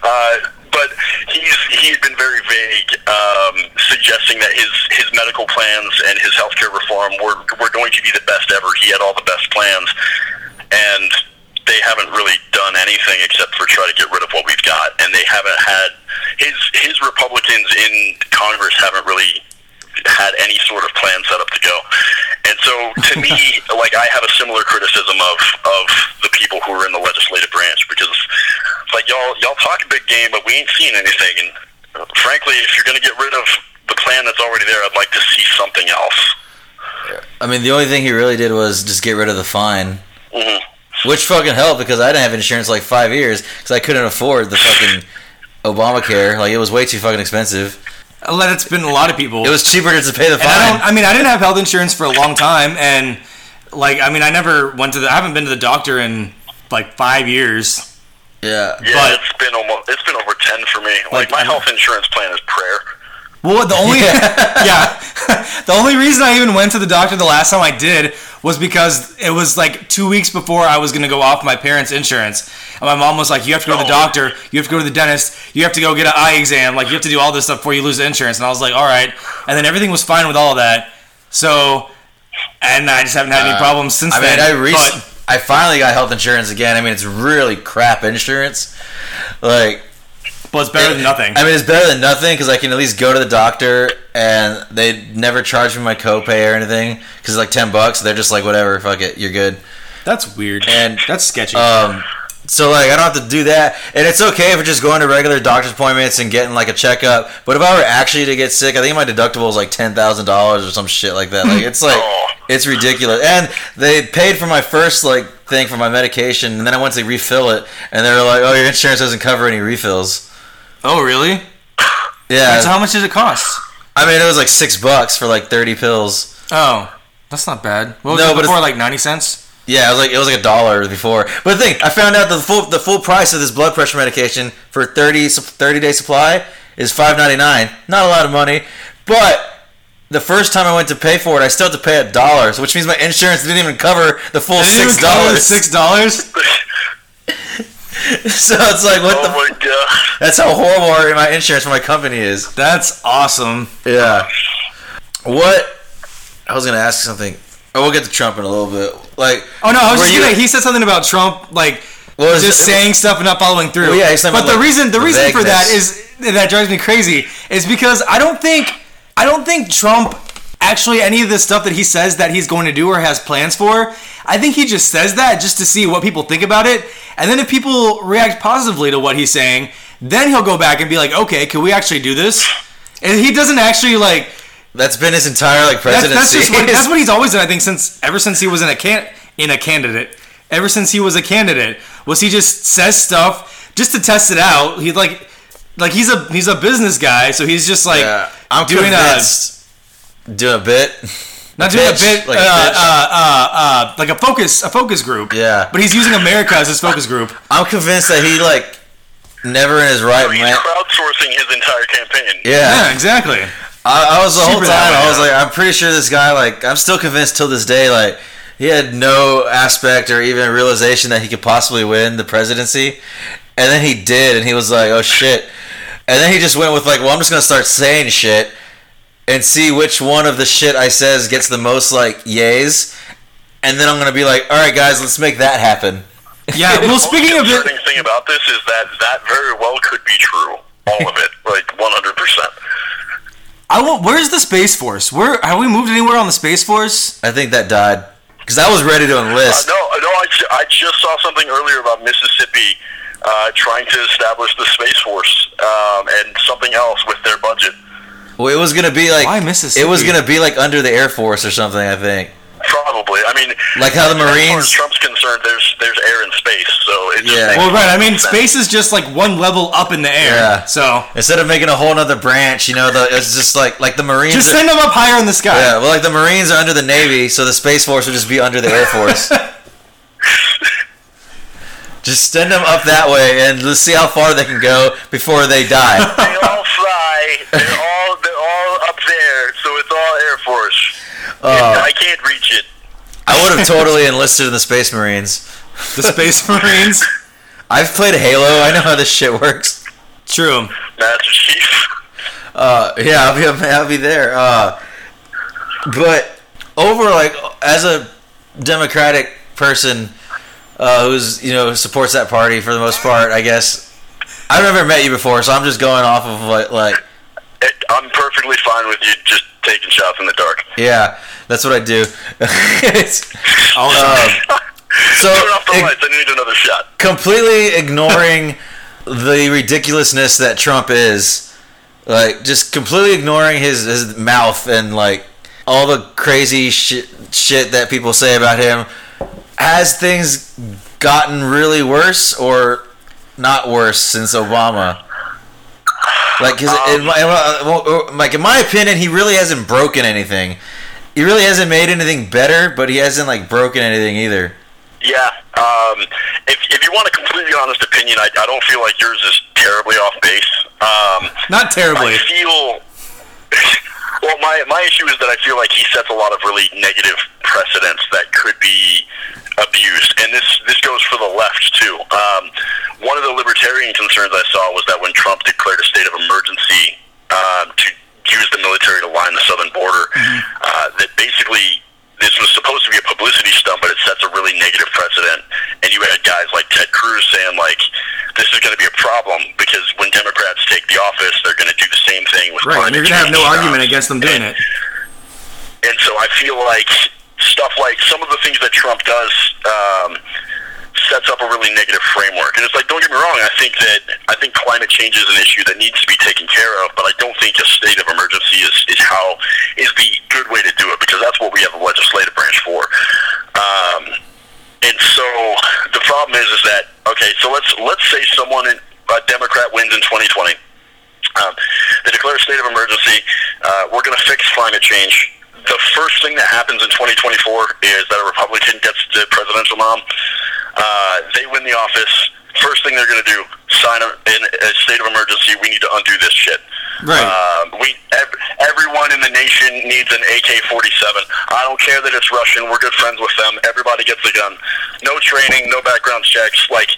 Uh, but he's he's been very vague, um, suggesting that his his medical plans and his healthcare reform were were going to be the best ever. He had all the best plans, and they haven't really done anything except for try to get rid of what we've got. And they haven't had his his Republicans in Congress haven't really had any sort of plan set up to go. And so, to me, like I have a similar criticism of of the people who are in the legislative branch because, like, y'all y'all talk a big game, but we ain't seen anything. And uh, frankly, if you're going to get rid of the plan that's already there, I'd like to see something else. I mean, the only thing he really did was just get rid of the fine, hmm which fucking helped because I didn't have insurance like five years because I couldn't afford the fucking Obamacare. Like it was way too fucking expensive. Let it's been a lot of people. It was cheaper to pay the And I don't. fine. I mean, I didn't have health insurance for a long time, and like, I mean, I never went to the. I haven't been to the doctor in like five years. Yeah. Yeah, But- it's been almost it's been over ten for me. Like, Like, my health insurance plan is prayer. Well, the only yeah, the only reason I even went to the doctor the last time I did was because it was like two weeks before I was gonna go off my parents' insurance, and my mom was like, "You have to go to the doctor, you have to go to the dentist, you have to go get an eye exam, like you have to do all this stuff before you lose the insurance." And I was like, "All right," and then everything was fine with all of that. So, and I just haven't had any Uh, problems since I mean, then. I I finally got health insurance again. I mean, it's really crap insurance. Like, but it's better than nothing. I mean, it's better than nothing because I can at least go to the doctor and they never charge me my copay or anything because it's like ten bucks. They're just like, whatever, fuck it, you're good. That's weird. And- that's sketchy. Um, so like, I don't have to do that, and it's okay if we're just going to regular doctor's appointments and getting like a checkup. But if I were actually to get sick, I think my deductible is like ten thousand dollars or some shit like that. Like, it's like it's ridiculous. And they paid for my first like thing for my medication, and then I went to refill it, and they were like, "Oh, your insurance doesn't cover any refills." oh, really? Yeah, So how much does it cost? I mean, it was like six bucks for like thirty pills. Oh, that's not bad. What was No, it but before? it's- Like ninety cents. Yeah, it was like it was like a dollar before. But the thing, I found out the full the full price of this blood pressure medication for 30, 30 day supply is five ninety nine. Not a lot of money, but the first time I went to pay for it, I still had to pay a dollar, which means my insurance didn't even cover the full Did it even six cover the dollars. Six dollars. so it's like what oh the? my god. That's how horrible my insurance for my company is. That's awesome. Yeah. What? I was gonna ask something. Oh, we'll get to Trump in a little bit. Like, Oh no, I was just you- gonna. He said something about Trump, like just saying stuff and not following through. Well, yeah, but about, the like, reason, the the reason for that is that drives me crazy is because I don't think, I don't think Trump actually any of the stuff that he says that he's going to do or has plans for. I think he just says that just to see what people think about it, and then if people react positively to what he's saying, then he'll go back and be like, okay, can we actually do this? And he doesn't actually like. That's been his entire like That's, presidency. that's just what, that's what he's always done. I think since ever since he was in a can in a candidate, ever since he was a candidate, was he just says stuff just to test it out. He like like he's a he's a business guy, so he's just like Yeah, I'm doing convinced. doing a bit. a not doing a bit like uh, a bitch. uh, uh, uh, like a focus a focus group. Yeah. but he's using America as his focus group. I'm convinced that he like never in his right So he's mind. crowdsourcing his entire campaign. Yeah, Yeah, exactly. I, I was the whole time. I was like, I'm pretty sure this guy. Like, I'm still convinced till this day. Like, he had no aspect or even realization that he could possibly win the presidency, and then he did, and he was like, oh shit. And then he just went with like, well, I'm just gonna start saying shit and see which one of the shit I says gets the most like yays, and then I'm gonna be like, all right, guys, let's make that happen. Yeah. Well, speaking of the it, concerning thing about this is that that very well could be true. All of it, like 100. percent I want. Where's the space force? Where have we moved anywhere on the space force? I think that died because I was ready to Uh, enlist. no, no, I, ju- I just saw something earlier about Mississippi uh, trying to establish the space force um, and something else with their budget. Well, it was gonna be like Why Mississippi? It was gonna be like under the Air Force or something. I think. Probably. I mean, Like how the As far Marines- as Trump's concerned, there's there's air in space, so it just Yeah. Well, right. I sense. mean, space is just like one level up in the air. Yeah. So Instead of making a whole other branch, you know, the, it's just like like the Marines. just are, send them up higher in the sky. yeah, well, like the Marines are under the Navy, so the Space Force would just be under the Air Force. just send them up that way, and let's see how far they can go before they die. They all fly. They're all they're all up there, so it's all Air Force. Uh, I can't reach it. I would have totally enlisted in the Space Marines. The Space Marines. I've played Halo. I know how this shit works. True. Master Chief. Uh, yeah, I'll be I'll be there. Uh, but over like as a Democratic person uh, who's you know supports that party for the most part, I guess I've never met you before, so I'm just going off of like like It, I'm perfectly fine with you just taking shots in the dark. yeah, that's what I do. it's, um, so Turn off the it- lights. I need another shot. completely ignoring the ridiculousness that Trump is, like just completely ignoring his his mouth and like all the crazy shit shit that people say about him, has things gotten really worse or not worse since Obama? Like, cause in, my, in my- like in my opinion, he really hasn't broken anything. He really hasn't made anything better, but he hasn't like broken anything either. Yeah. Um, if, if you want a completely honest opinion, I, I don't feel like yours is terribly off base. Um, Not terribly. I feel. Well, my my issue is that I feel like he sets a lot of really negative precedents that could be abused, and this this goes for the left too. Um, one of the libertarian concerns I saw was that when Trump declared a state of emergency um, to use the military to line the southern border, uh, that basically this was supposed to be a publicity stunt, but it sets a really negative precedent. And you had guys like Ted Cruz saying like, "This is going to be a problem because when Democrats take the office, they're going to do the same thing with Right, and you're gonna have no argument against them doing it. And so I feel like stuff like some of the things that Trump does um, sets up a really negative framework. And it's like, don't get me wrong, I think that I think climate change is an issue that needs to be taken care of, but I don't think a state of emergency is, is how is the good way to do it because that's what we have the legislative branch for. Um, and so the problem is, is that okay? So let's let's say someone, in, a Democrat, wins in 2020. Um, they declare a state of emergency. Uh, we're going to fix climate change. The first thing that happens in 2024 is that a Republican gets the presidential nom. Uh, they win the office. First thing they're going to do, sign a, in a state of emergency. We need to undo this shit. Right. Um, we ev- everyone in the nation needs an AK-47. I don't care that it's Russian. We're good friends with them. Everybody gets a gun. No training, no background checks. Like,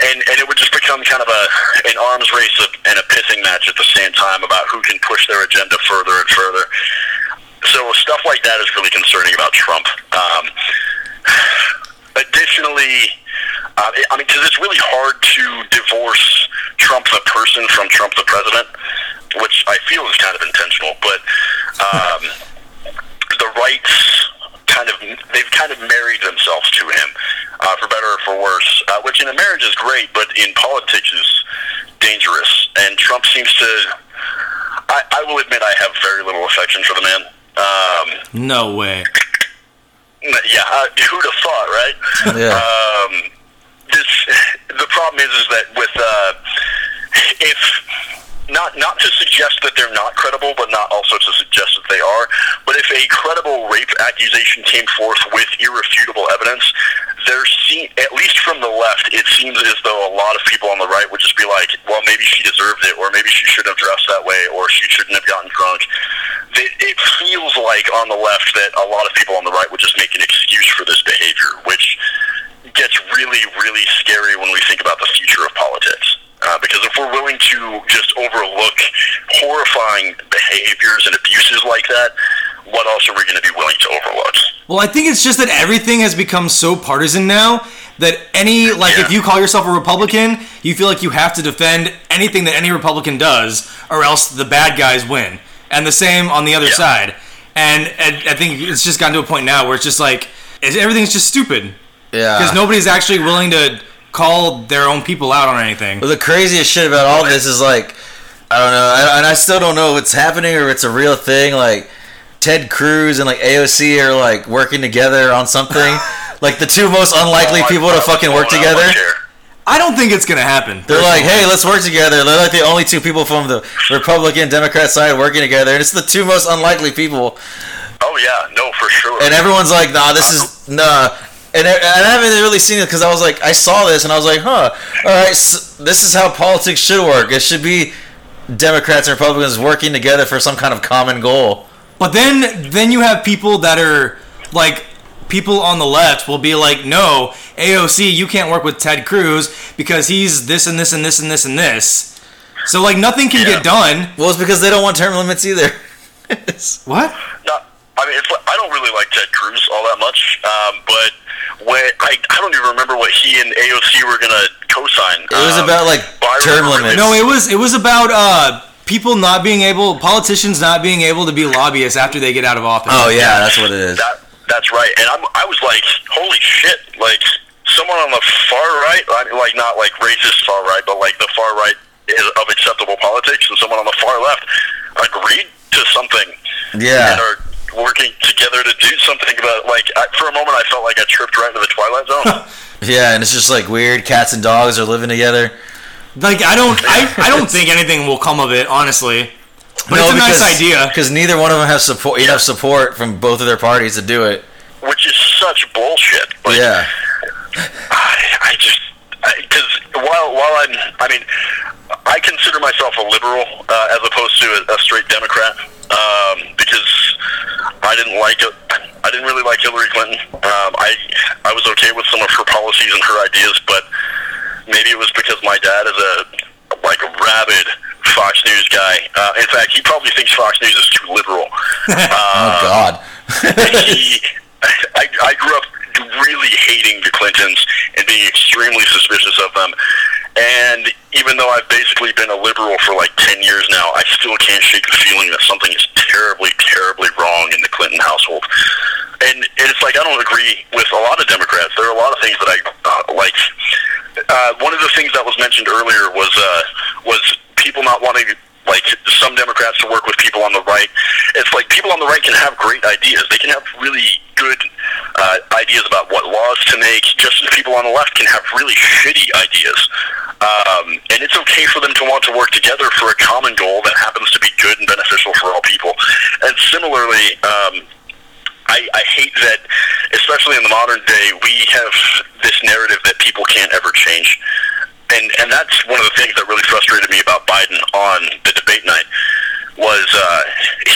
and and it would just become kind of a an arms race of, and a pissing match at the same time about who can push their agenda further and further. So stuff like that is really concerning about Trump. Um, additionally, uh, I mean, because it's really hard to divorce Trump the person from Trump the president, which I feel is kind of intentional. But um, the rights kind of they've kind of married themselves to him, uh, for better or for worse. Uh, which in a marriage is great, but in politics is dangerous. And Trump seems to. I, I will admit I have very little affection for the man. Um, No way. yeah, uh, who'd have thought, right? Yeah. Um, this the problem is is that with uh, if not not to suggest that they're not credible, but not also to suggest that they are. But if a credible rape accusation came forth with irrefutable evidence, there seem at least from the left, it seems as though a lot of people on the right would just be like, well, maybe she deserved it, or maybe she shouldn't have dressed that way, or she shouldn't have gotten drunk. It, it feels like on the left that a lot of people on the right would just make an excuse for this behavior, which gets really, really scary when we think about the future of politics. Uh, because if we're willing to just overlook horrifying behaviors and abuses like that, what else are we going to be willing to overlook? Well, I think it's just that everything has become so partisan now that any like if you call yourself a Republican, you feel like you have to defend anything that any Republican does, or else the bad guys win. And the same on the other Yeah. side. And, and I think it's just gotten to a point now where it's just like it's, everything's just stupid yeah. because nobody's actually willing to call their own people out on anything. But the craziest shit about all this is like, I don't know, I, and I still don't know if it's happening or if it's a real thing. Like, Ted Cruz and like AOC are like working together on something. like the two most unlikely Oh, people to fucking work falling out of my together. I don't think it's gonna happen. They're like, hey, let's work together. They're like the only two people from the Republican Democrat side working together, and it's the two most unlikely people. Oh yeah, no, for sure. And everyone's like, nah, this is nah. And I, and I haven't really seen it because I was like, I saw this and I was like, huh, all right, so this is how politics should work. It should be Democrats and Republicans working together for some kind of common goal. But then then you have people that are like people on the left will be like, no, AOC, you can't work with Ted Cruz because he's this and this and this and this and this. So like nothing can Yeah. get done. Well, it's because they don't want term limits either. What? Not, I mean, it's, like- I don't really like Ted Cruz all that much, um, but when I, I don't even remember what he and AOC were gonna co-sign. It was Um, about like term limits. No, it was it was about uh people not being able politicians not being able to be lobbyists after they get out of office. Oh yeah, that's what it is. That that's right, and I'm, I was like, holy shit! Like, someone on the far right, like not like racist far right, but like the far right of acceptable politics, and someone on the far left agreed to something Yeah. And are working together to do something about. Like I, for a moment, I felt like I tripped right into the twilight zone. Yeah, and it's just like weird. Cats and dogs are living together. Like I don't, I, I don't think anything will come of it, honestly. But it's a nice idea. because neither one of them have support enough support from both of their parties to do it. which is such bullshit. Like, yeah, I, I just because while while I'm, I mean, I consider myself a liberal uh, as opposed to a, a straight Democrat um, because I didn't like it. I didn't really like Hillary Clinton. Um, I I was okay with some of her policies and her ideas, but maybe it was because my dad is a like a rabid Fox News guy. Uh, in fact, he probably thinks Fox News is too liberal. oh God. he, I, I grew up really hating the Clintons and being extremely suspicious of them. And even though I've basically been a liberal for like 10 years now, I still can't shake the feeling that something is terribly, terribly wrong in the Clinton household. And it's like I don't agree with a lot of Democrats. There are a lot of things that I uh, like. Uh, one of the things that was mentioned earlier was uh, was people not wanting like some Democrats to work with people on the right. It's like people on the right can have great ideas. They can have really good uh, ideas about what laws to make, just as people on the left can have really shitty ideas. Um, and it's okay for them to want to work together for a common goal that happens to be good and beneficial for all people. And similarly, um, I, I hate that, especially in the modern day, we have this narrative that people can't ever change. And, and that's one of the things that really frustrated me about Biden on the debate night was uh,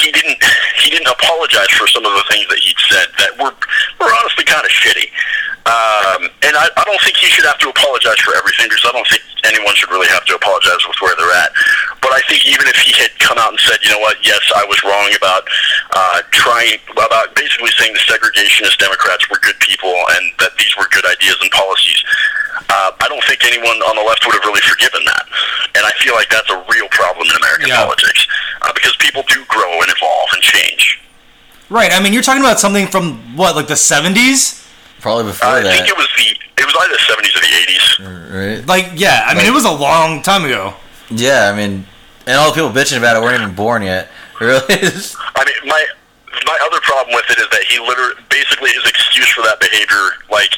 he didn't he didn't apologize for some of the things that he'd said that were were honestly kind of shitty. Um, and I, I don't think he should have to apologize for everything because I don't think anyone should really have to apologize with where they're at. But I think even if he had come out and said, you know what, yes, I was wrong about uh, trying about basically saying the segregationist Democrats were good people and that these were good ideas and policies. Uh, I don't think anyone on the left would have really forgiven that, and I feel like that's a real problem in American Yeah. politics uh, because people do grow and evolve and change. Right. I mean, you're talking about something from what, like the '70s? Probably before Uh, I think it was the it was either the seventies or the eighties. right? Like, yeah. I mean, it was a long time ago. Yeah, I mean, and all the people bitching about it weren't even born yet. Really? I mean, my my other problem with it is that he literally, basically, his excuse for that behavior, like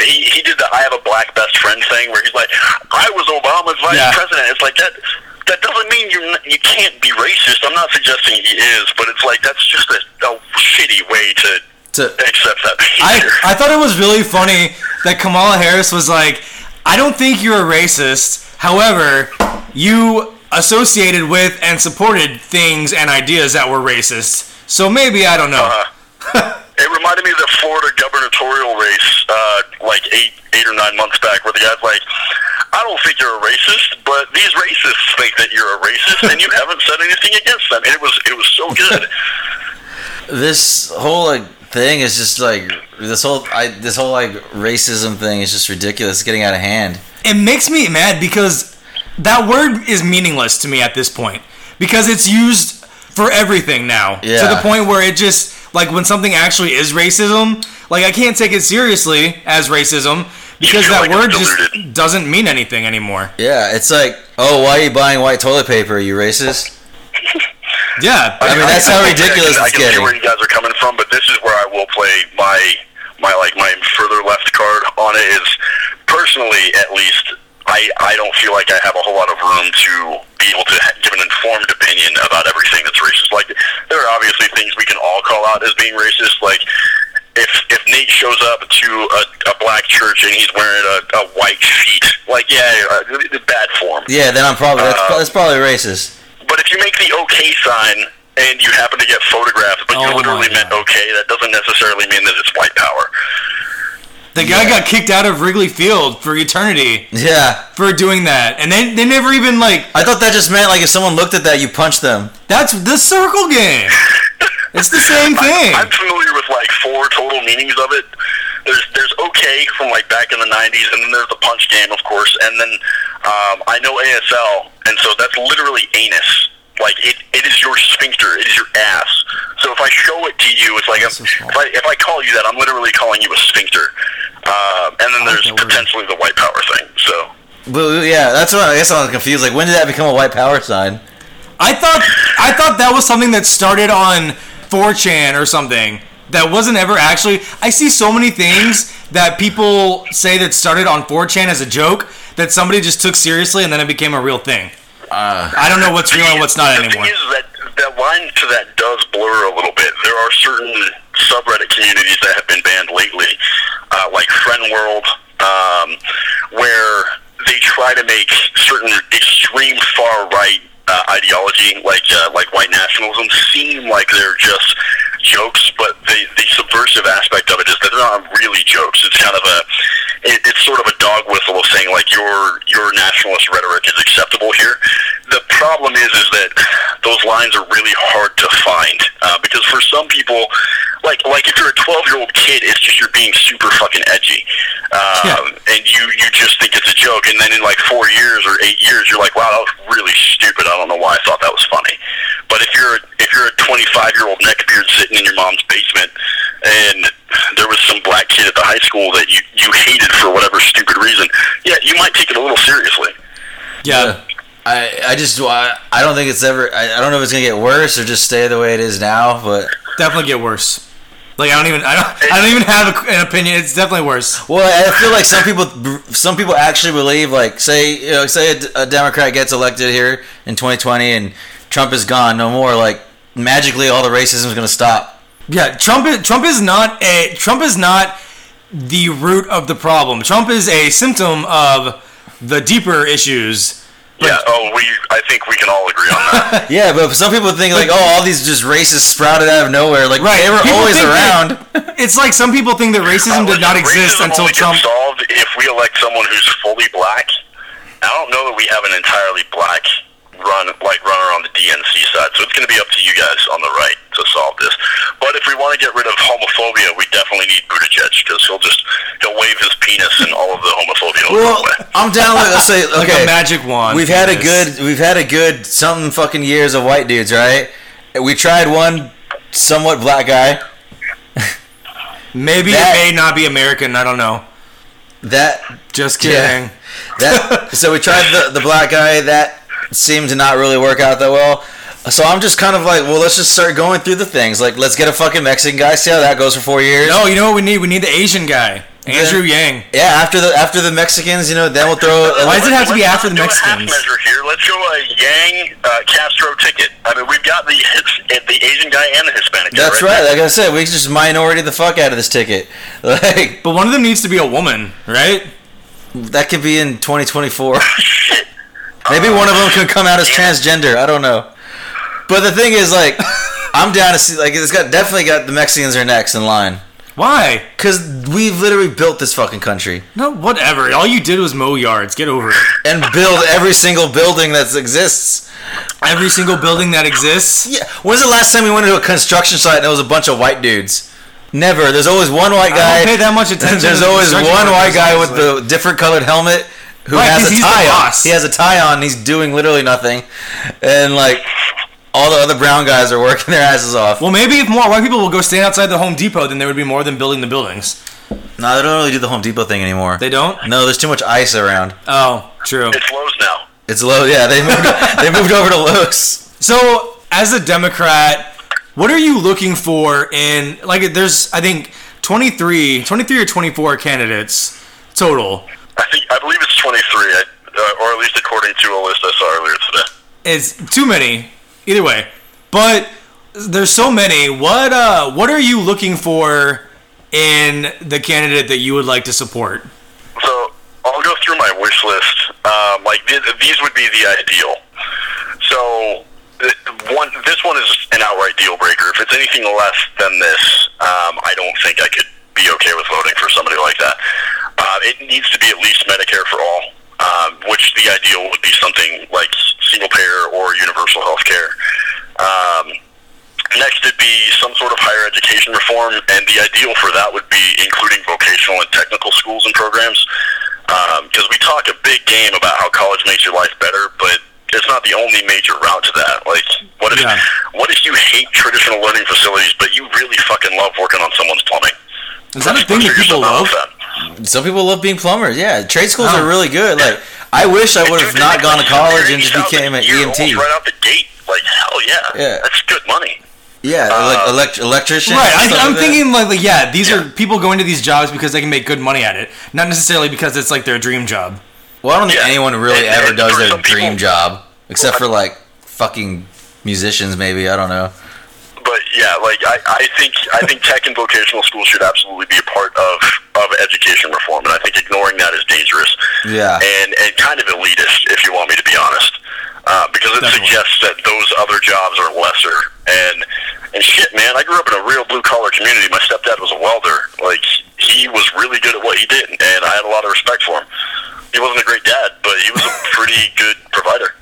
he he did the "I have a black best friend" thing, where he's like, "I was Obama's vice Yeah. president." It's like that. That doesn't mean you you can't be racist. I'm not suggesting he is, but it's like that's just a, a shitty way to to accept that I, behavior. I thought it was really funny that Kamala Harris was like, I don't think you're a racist. However, you associated with and supported things and ideas that were racist. So maybe, I don't know. Uh, it reminded me of the Florida gubernatorial race, uh, like eight, eight or nine months back, where the guy's like, "I don't think you're a racist, but these racists think that you're a racist, and you haven't said anything against them." And it was, it was so good. this whole like thing is just like this whole I this whole like racism thing is just ridiculous. It's getting out of hand. it makes me mad because that word is meaningless to me at this point because it's used for everything now to the point where it just like when something actually is racism like i can't take it seriously as racism because that like word just doesn't mean anything anymore Yeah, it's like, oh, why are you buying white toilet paper? Are you racist? yeah I mean, that's how ridiculous I it's can, I can see where you guys are coming from, but this is where I will play my my like my further left card on it is personally at least I, I don't feel like I have a whole lot of room to be able to ha- give an informed opinion about everything that's racist. Like there are obviously things we can all call out as being racist. Like if if Nate shows up to a, a black church and he's wearing a, a white sheet, like yeah, uh, bad form. Yeah, then I'm probably that's, Uh, that's probably racist. But if you make the okay sign and you happen to get photographed, but Oh you literally meant okay, that doesn't necessarily mean that it's white power. the guy got kicked out of wrigley field for eternity Yeah, for doing that and they, they never even like I thought that just meant like if someone looked at that, you punched them. that's the circle game it's the same thing I'm familiar with like four total meanings of it. There's there's okay from like back in the '90s, and then there's the punch game, of course, and then um, I know ASL, and so that's literally anus. Like it, it is your sphincter, it is your ass. So if I show it to you, it's like if, so small. if I if I call you that, I'm literally calling you a sphincter. Um, and then there's potentially the white power thing. So But yeah, that's what I guess I'm confused. Like, when did that become a white power sign? I thought I thought that was something that started on 4chan or something. That wasn't ever actually. I see so many things that people say that started on 4chan as a joke that somebody just took seriously and then it became a real thing. Uh, I don't know what's real and what's not the anymore. thing is that that line to that does blur a little bit. There are certain subreddit communities that have been banned lately, uh, like FrenWorld, um, where they try to make certain extreme far right uh, ideology, like uh, like white nationalism, seem like they're just jokes. But the the subversive aspect of it is that they're not really jokes. It's kind of a it, it's sort of a dog whistle of saying like your your nationalist rhetoric is acceptable here. The problem is is that those lines are really hard to find uh, because for some people, like like if you're a 12 year old kid, it's just you're being super fucking edgy, um, and you you just think it's a joke, and then in like four years or eight years, you're like, wow, that was really stupid. I don't know why I thought that was funny. But if you're if you're a 25 year old neckbeard sitting in your mom's basement, and there was some black kid at the high school that you you hated for whatever stupid reason, yeah, you might take it a little seriously. Yeah. I I just I, I don't think it's ever. I, I don't know if it's gonna get worse or just stay the way it is now. But Definitely get worse. Like I don't even I don't I don't even have a, an opinion. It's definitely worse. well, I feel like some people some people actually believe like say you know say a, a Democrat gets elected here in 2020 and Trump is gone, no more. Like magically all the racism is gonna stop. Yeah, Trump is Trump is not a Trump is not the root of the problem. Trump is a symptom of the deeper issues. Yeah. Oh, we. I think we can all agree on that. Yeah, but some people think like, oh, all these just racists sprouted out of nowhere. Like Right. they were People always around. that- it's like some people think that racism did not exist until only Trump. Solved if we elect someone who's fully black. I don't know that we have an entirely black run like runner on the DNC side, so it's going to be up to you guys on the right to solve this. But if we want to get rid of homophobia, we definitely need Buttigieg because he'll just he'll wave his penis and all of the homophobia will go Well, away. I'm down with let's say okay. Like a magic wand. We've had a good we've had a good something fucking years of white dudes, right? We tried one somewhat black guy. Maybe That- it may not be American. I don't know. That Just Yeah. kidding. that so we tried the the black guy that seemed to not really work out that well. So I'm just kind of like, well, let's just start going through the things. Like, let's get a fucking Mexican guy. See how that goes for four years. No, you know what we need? We need the Asian guy, Andrew Yang. Yeah, after the after the Mexicans, you know, then we'll throw. Why does it have to be after the not half Mexicans? measure here. Let's go a Yang uh, Castro ticket. I mean, we've got the the Asian guy and the Hispanic guy. That's right. Like I said, we just minority the fuck out of this ticket. Like But one of them needs to be a woman, right? that could be in 2024. Maybe one of them could come out as transgender. I don't know. But the thing is, like, I'm down to see. Like, it's got definitely got the Mexicans are next in line Why? because we've literally built this fucking country No, whatever. All you did was mow yards. Get over it. and build every single building that exists. Every single building that exists. Yeah. When's the last time we went to a construction site and there was a bunch of white dudes? Never. There's always one white I guy. don't pay that much attention There's to always construction one white workers, guy with honestly. the different colored helmet who Right, has 'cause a tie on. boss. He has a tie on. He's doing literally nothing, and like all the other brown guys are working their asses off. Well, maybe if more white people will go stand outside the Home Depot, then there would be more than building the buildings. No, they don't really do the Home Depot thing anymore. They don't? No, there's too much ice around. Oh, true. It's Lowe's now. It's low. Yeah, they moved. they moved over to Lowe's. So, as a Democrat, what are you looking for in like? There's I think 23, 23 or 24 candidates total. I think I believe it's 23, I- uh, or at least according to a list I saw earlier today. It's too many. Either way, but there's so many. What uh, what are you looking for in the candidate that you would like to support? So I'll go through my wish list. Um, like th- these would be the ideal. So th- one, this one is an outright deal breaker. If it's anything less than this, um, I don't think I could be okay with voting for somebody like that. Uh, it needs to be at least Medicare for all, um, which the ideal would be something like single payer or universal health care. Um, Next would be some sort of higher education reform, and the ideal for that would be including vocational and technical schools and programs. Because we talk a big game about how college makes your life better, but it's not the only major route to that. Like, what if Yeah. what if you hate traditional learning facilities, but you really fucking love working on someone's plumbing? Is that a thing that people love? Some people love being plumbers. Yeah, trade schools Oh. are really good. Like, I wish I would have not gone to college and just $30,000 became an a year EMT. almost Right out the gate, like hell yeah, Yeah. that's good money. Yeah, Uh, like elect- electrician. Right, I, I'm like thinking like, like yeah, these are people going to these jobs because they can make good money at it, not necessarily because it's like their dream job. Well, I don't think Yeah. anyone really And- ever and does their dream people- job, except for like fucking musicians, maybe. I don't know. Yeah, like I, I think I think tech and vocational schools should absolutely be a part of of education reform, and I think ignoring that is dangerous. Yeah. and and kind of elitist, if you want me to be honest, uh, because it Definitely. suggests that those other jobs are lesser. And and shit, man, I grew up in a real blue collar community. My stepdad was a welder. Like he was really good at what he did, and I had a lot of respect for him. He wasn't a great dad, but he was a pretty good provider.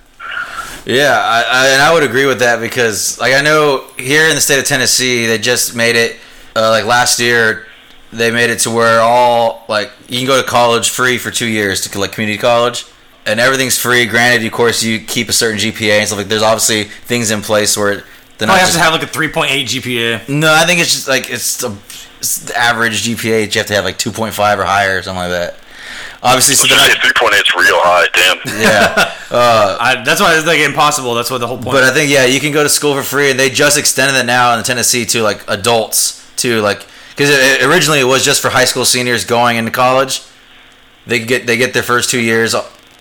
Yeah, I, I, and I would agree with that because, like, I know here in the state of Tennessee, they just made it, uh, like last year, they made it to where all like you can go to college free for two years to like community college, and everything's free. Granted, of course, you keep a certain GPA and stuff. Like, there's obviously things in place where not Probably have to have like a 3.8 GPA. No, I think it's just like it's, a, it's the average GPA. that You have to have like 2.5 or higher or something like that. Obviously, so Let's they're not. three point eight's real high. Damn. Yeah. Uh, I, that's why it's like impossible. That's what the whole point. But I think yeah, you can go to school for free, and they just extended it now in Tennessee to like adults to like because it, originally it was just for high school seniors going into college. They get they get their first two years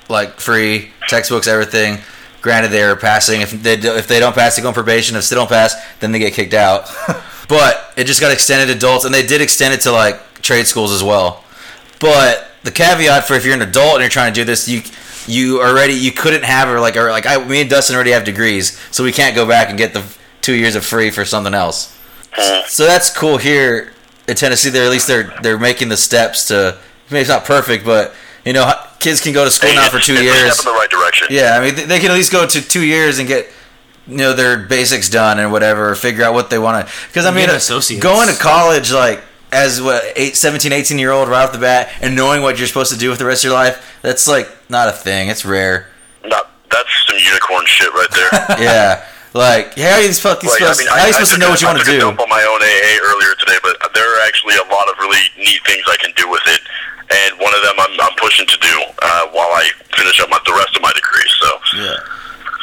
like free textbooks, everything. Granted, they're passing. If they do- if they don't pass, they go on probation. If they don't pass, then they get kicked out. but it just got extended to adults, and they did extend it to like trade schools as well. But the caveat for if you're an adult and you're trying to do this, you you already you couldn't have or like or like I me and Dustin already have degrees, so we can't go back and get the two years of free for something else. So that's cool here in Tennessee. They're at least they're they're making the steps to. Maybe it's not perfect, but you know kids can go to school now for two it's years. step in the right direction. Yeah, I mean, th- they can at least go to two years and get, you know, their basics done and whatever, or figure out what they want to. Because, I mean, uh, associates. going to college, like, as what, eight, 17, 18 year old right off the bat, and knowing what you're supposed to do with the rest of your life, that's, like, not a thing. It's rare. Not, that's some unicorn shit right there. yeah. Like, how are you supposed, Like, supposed, I mean, how are you I supposed to know a- what you I want to took a do? dump on my own AA earlier today, but there are actually a lot of really neat things I can do with it, and one of them I'm, I'm pushing to do uh, while I finish up my, the rest of my degree. So Yeah.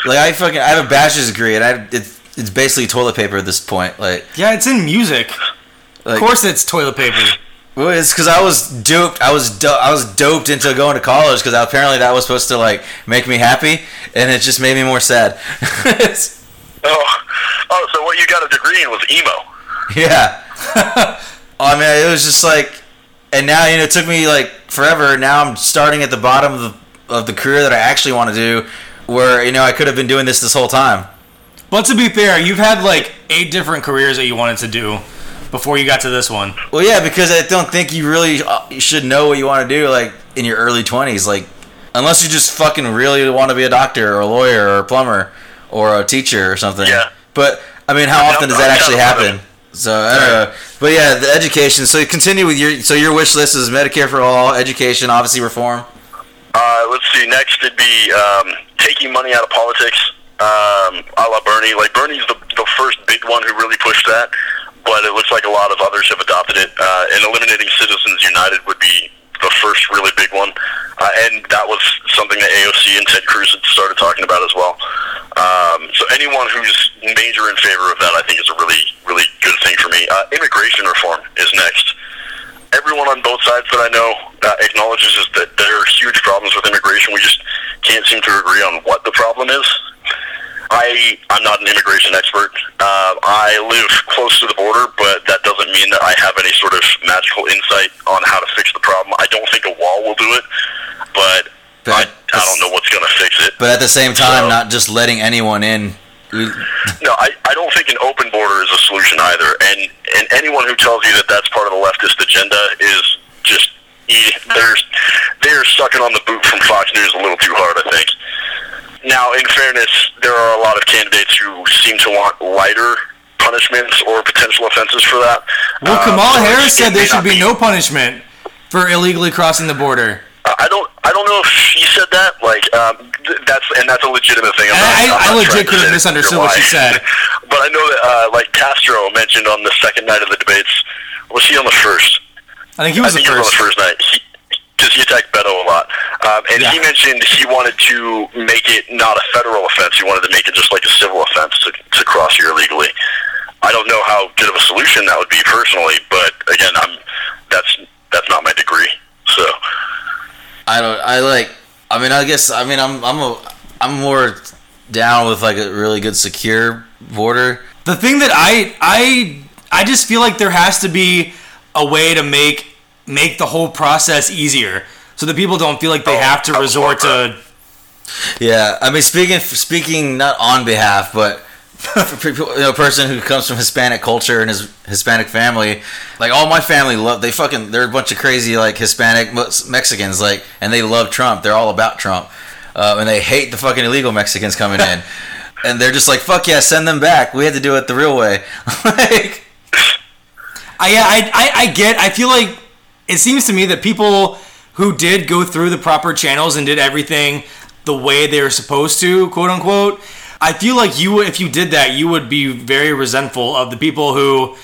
Like, I fucking, I have a bachelor's degree, and I, it's, it's basically toilet paper at this point. Like, yeah, it's in music. Like of course, it's toilet paper. Well, it's because I was duped. I was do- I was doped into going to college because apparently that was supposed to like make me happy, and it just made me more sad. Oh, oh, so what you got a degree in was emo. yeah. Oh, I mean, it was just like, and now you know, it took me like forever. Now I'm starting at the bottom of the of the career that I actually want to do, where you know I could have been doing this this whole time. But to be fair, you've had like eight different careers that you wanted to do before you got to this one. Well, yeah, because I don't think you really uh, you should know what you want to do like in your early twenties, like unless you just fucking really want to be a doctor or a lawyer or a plumber or a teacher or something. Yeah. But I mean, how I often does that I'm actually happen? So I don't know. But yeah, the education. So you continue with your so your wish list is Medicare for all, education, obviously reform. Uh, let's see. Next, it'd be um, taking money out of politics, um, a la Bernie. Like Bernie's the, the first big one who really pushed that, but it looks like a lot of others have adopted it. Uh, and eliminating Citizens United would be the first really big one, uh, and that was something that AOC and Ted Cruz had started talking about as well. Um, so anyone who's major in favor of that, I think, is a really, really good thing for me. Uh, immigration reform is next everyone on both sides that I know uh, acknowledges that there are huge problems with immigration. We just can't seem to agree on what the problem is. I I'm not an immigration expert. Uh, I live close to the border, but that doesn't mean that I have any sort of magical insight on how to fix the problem. I don't think a wall will do it, but I, I don't know what's going to fix it. But at the same time, So- not just letting anyone in. No, I, I don't think an open border is a solution either. And and anyone who tells you that that's part of the leftist agenda is just they're they're sucking on the boot from Fox News a little too hard. I think. Now, in fairness, there are a lot of candidates who seem to want lighter punishments or potential offenses for that. Well, Um, Kamala Harris said there should be no punishment for illegally crossing the border. I don't. I don't know if she said that. Like, um, th- that's and that's a legitimate thing. Not, I- I legit could have misunderstood what she said. but I know that, uh, like Castro mentioned on the second night of the debates. Was he on the first? I think he was I the think it was on the first night. Because he, attacked Beto a lot. Um, and he mentioned he wanted to make it not a federal offense. He wanted to make it just like a civil offense to, to cross here illegally. I don't know how good of a solution that would be personally, but again, I'm that's that's not my degree. So I don't. I like. I mean, I guess. I mean, I'm. I'm. A, I'm more down with like a really good secure border. The thing that I I I just feel like there has to be a way to make make the whole process easier, so that people don't feel like they Oh, have to resort to. Yeah. I mean, speaking. Speaking not on behalf, but. For people, you know, a person who comes from Hispanic culture and his Hispanic family, like all my family love. They fucking. They're a bunch of crazy like Hispanic Mexicans, like, and they love Trump. They're all about Trump, uh, and they hate the fucking illegal Mexicans coming in. and they're just like, "Fuck yeah, send them back. We had to do it the real way." like, I yeah I, I I get. I feel like it seems to me that people who did go through the proper channels and did everything the way they were supposed to, quote unquote. I feel like you, if you did that, you would be very resentful of the people who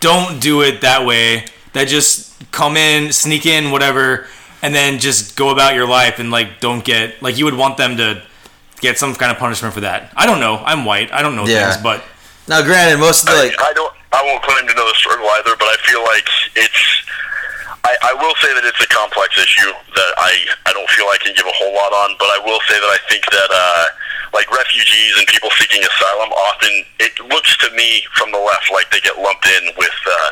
don't do it that way. That just come in, sneak in, whatever, and then just go about your life and like don't get like you would want them to get some kind of punishment for that. I don't know. I'm white. I don't know Yeah. things, but now, granted, most of the like, I, I don't. I won't claim to know the struggle either, but I feel like it's. I, I will say that it's a complex issue that I, I don't feel I can give a whole lot on, but I will say that I think that uh, like refugees and people seeking asylum often it looks to me from the left like they get lumped in with uh,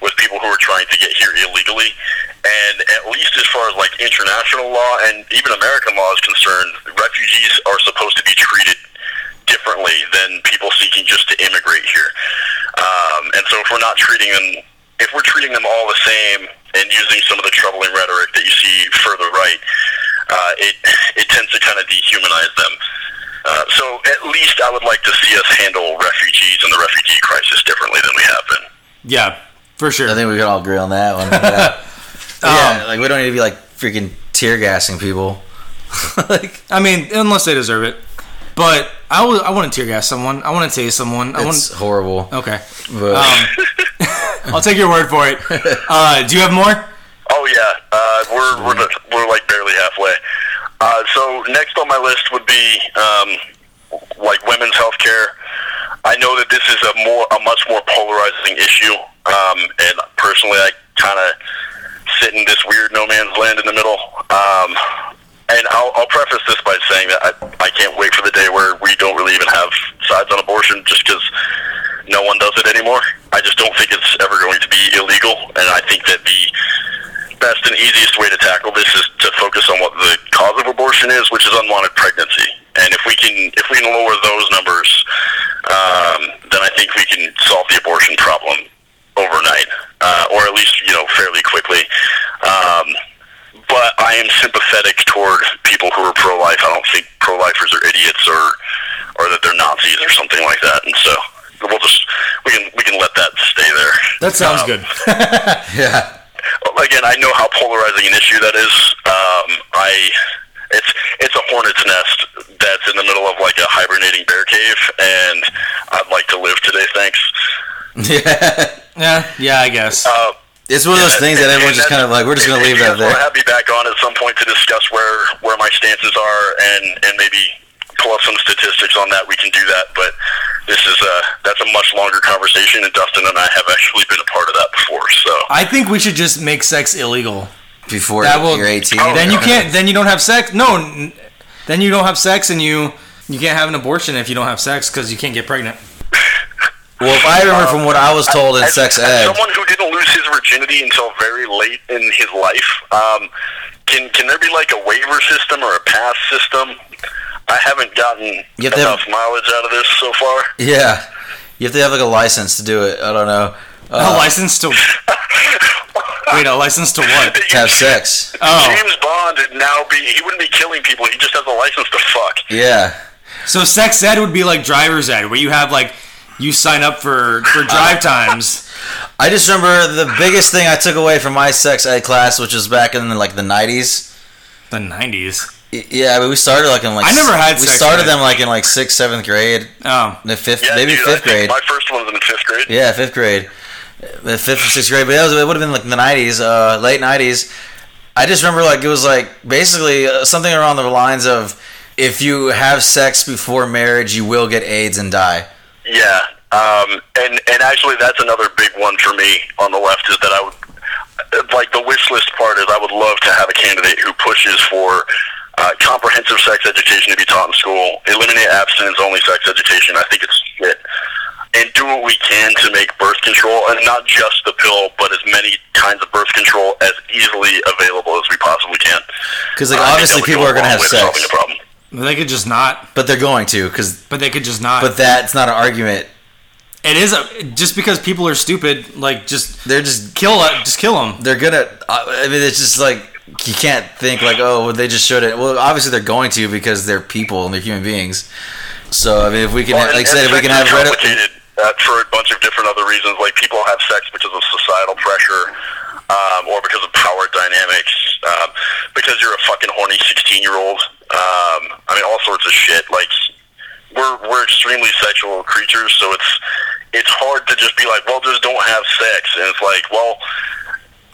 with people who are trying to get here illegally, and at least as far as like international law and even American law is concerned, refugees are supposed to be treated differently than people seeking just to immigrate here. Um, and so if we're not treating them, if we're treating them all the same and using some of the troubling rhetoric that you see further right, uh, it it tends to kind of dehumanize them. Uh, so at least I would like to see us handle refugees and the refugee crisis differently than we have been. yeah, for sure. I think we could all agree on that one. Yeah, yeah like we don't need to be like freaking tear gassing people. like, I mean, unless they deserve it. But I I want to tear gas someone. I want to tase someone. I want. it's horrible. Okay. But Um, I'll take your word for it. Uh, do you have more? Oh yeah, uh, we're we're we're like barely halfway. Uh, so next on my list would be um, like women's health care. I know that this is a more a much more polarizing issue, um, and personally, I kind of sit in this weird no man's land in the middle. Um, and I'll, I'll preface this by saying that I, I can't wait for the day where we don't really even have sides on abortion, just because no one does it anymore. I just don't think it's ever going to be illegal, and I think that the best and easiest way to tackle this is to focus on what the cause of abortion is, which is unwanted pregnancy. And if we can if we can lower those numbers, um, then I think we can solve the abortion problem overnight, uh, or at least you know fairly quickly. Um, but I am sympathetic toward people who are pro-life. I don't think pro-lifers are idiots or or that they're Nazis or something like that. And so we'll just we can we can let that stay there. That sounds Um, good. yeah, again, I know how polarizing an issue that is. Um, I it's it's a hornet's nest that's in the middle of like a hibernating bear cave, and I'd like to live today. Thanks. yeah. yeah, yeah, I guess. Uh, It's one of those things that and- everyone's just kind of like, we're just gonna leave if you that guys wanna there. have me back on at some point to discuss where where my stances are and and maybe pull up some statistics on that. We can do that, but this is a that's a much longer conversation, and Dustin and I have actually been a part of that before. So I think we should just make sex illegal. Before That will- you're 18. Oh, then you can't. Then you don't have sex. No. n- Then you don't have sex, and you you can't have an abortion if you don't have sex because you can't get pregnant. Well, if I remember from what I was told in as, sex as ed, someone who didn't lose his virginity until very late in his life, um, can can there be like a waiver system or a pass system? I haven't gotten You have to have- enough mileage out of this so far. yeah, you have to have like a license to do it. I don't know. a Uh, license to wait. A license to what? to have sex. Oh. James Bond would now be he wouldn't be killing people. He just has a license to fuck. Yeah. So sex ed would be like driver's ed, where you have like you sign up for for drive times. I just remember the biggest thing I took away from my sex ed class, which was back in like the 90s. The nineties. Y- Yeah, but we started like in like I never had we sex started ed. them like in like sixth, seventh grade, Oh, the fifth, Yeah, maybe dude, fifth grade. My first one was in fifth grade. Yeah, fifth grade. the fifth or sixth grade, but it, was, it would have been like in the nineties, uh, late nineties. I just remember like it was like basically uh, something around the lines of if you have sex before marriage, you will get AIDS and die. Yeah, um, and and actually, that's another big one for me on the left is that I would like the wish list part is I would love to have a candidate who pushes for uh, comprehensive sex education to be taught in school, eliminate abstinence only sex education. I think it's shit. And do what we can to make birth control, and not just the pill, but as many kinds of birth control as easily available as we possibly can. Because like I obviously that people go are gonna have way to sex, the problem. They could just not. but they're going to because But they could just not. but that's not an argument. it is a, just because people are stupid. Like just They're just kill. Just kill them. they're gonna. I mean, it's just like you can't think like, oh, well, they just showed it. Well, obviously they're going to because they're people and they're human beings. So I mean, if we can, Well, like I said, if we can have is Reddit, complicated uh, for a bunch of different other reasons. Like people have sex because of societal pressure, um, or because of power dynamics, um, because you're a fucking horny sixteen year old. Um, I mean, all sorts of shit. Like we're we're extremely sexual creatures, so it's it's hard to just be like, well, just don't have sex, and it's like, well.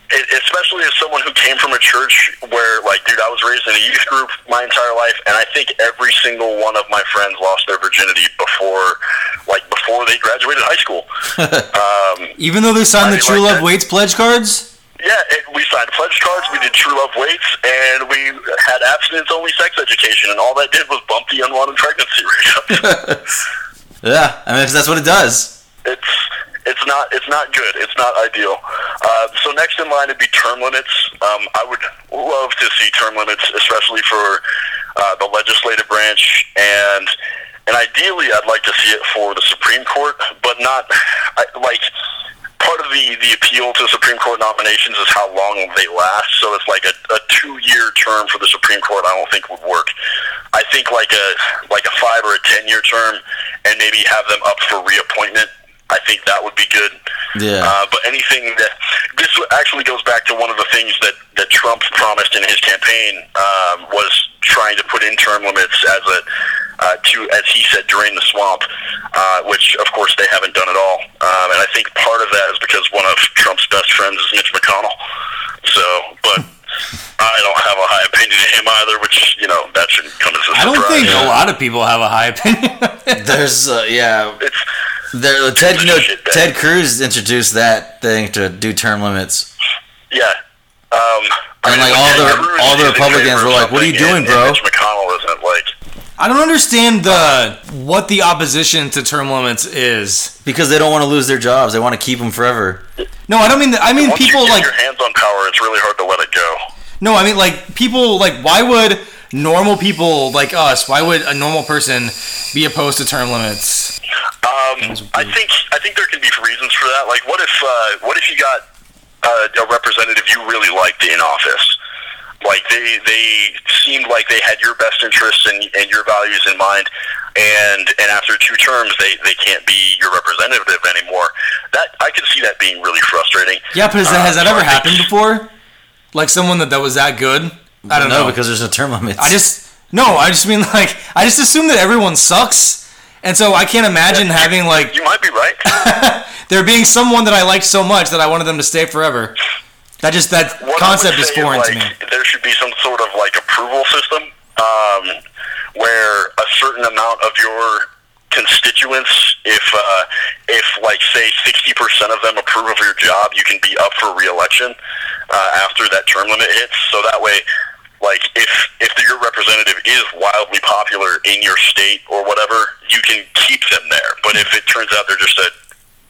Especially as someone who came from a church where, like, dude, I was raised in a youth group my entire life, and I think every single one of my friends lost their virginity before, like, before they graduated high school. um, Even though they signed the I True like Love that. Waits pledge cards. yeah, it, we signed pledge cards, we did True Love Waits, and we had abstinence-only sex education, and all that did was bump the unwanted pregnancy rate up. yeah, I mean, that's what it does. it's it's not it's not good. It's not ideal. Uh, so next in line would be term limits. Um, I would love to see term limits, especially for uh, the legislative branch, and and ideally, I'd like to see it for the Supreme Court, but not I, like. Part of the, the appeal to Supreme Court nominations is how long they last. So it's like a, a two year term for the Supreme Court. I don't think would work. I think like a like a five or a ten year term, and maybe have them up for reappointment. I think that would be good. Yeah. Uh, but anything that this actually goes back to one of the things that that Trump promised in his campaign um, was trying to put in term limits as a uh, to as he said drain the swamp, uh, which of course they haven't done at all. Um, and I think part of that is because one of Trump's best friends is Mitch McConnell. So, but. I don't have a high opinion of him either, which you know that shouldn't come as a surprise. I don't think a lot of people have a high opinion. There's uh, yeah, it's there, Ted. You know, Ted Cruz introduced that thing to do term limits. Yeah. Um, I And, like, all Ted the- Cruz all the Republicans were like, "What are you doing, and- bro?" and Mitch McConnell isn't like. I don't understand the what the opposition to term limits is. Because they don't want to lose their jobs. They want to keep them forever. No, I don't mean that. I mean people you get like your hands on power, it's really hard to let it go. no, I mean like people like why would normal people like us? Why would a normal person be opposed to term limits? Um, I think I think there can be reasons for that. Like, what if uh, what if you got uh, a representative you really liked in office? Like they they seemed like they had your best interests and, and your values in mind, and and after two terms they, they can't be your representative anymore. That I can see that being really frustrating. Yeah, but has, that- has Uh, that so ever happened before? Like someone that that was that good? I don't know because there's no term limits. I just no, I just mean like I just assume that everyone sucks, and so I can't imagine having like You might be right. there being someone that I liked so much that I wanted them to stay forever. That just that What concept I would is say foreign like, to me. There should be some sort of like approval system um, where a certain amount of your constituents, if uh, if like say sixty percent of them approve of your job, you can be up for reelection uh, after that term limit hits. So that way. Like if if your representative is wildly popular in your state or whatever, you can keep them there. But if it turns out they're just a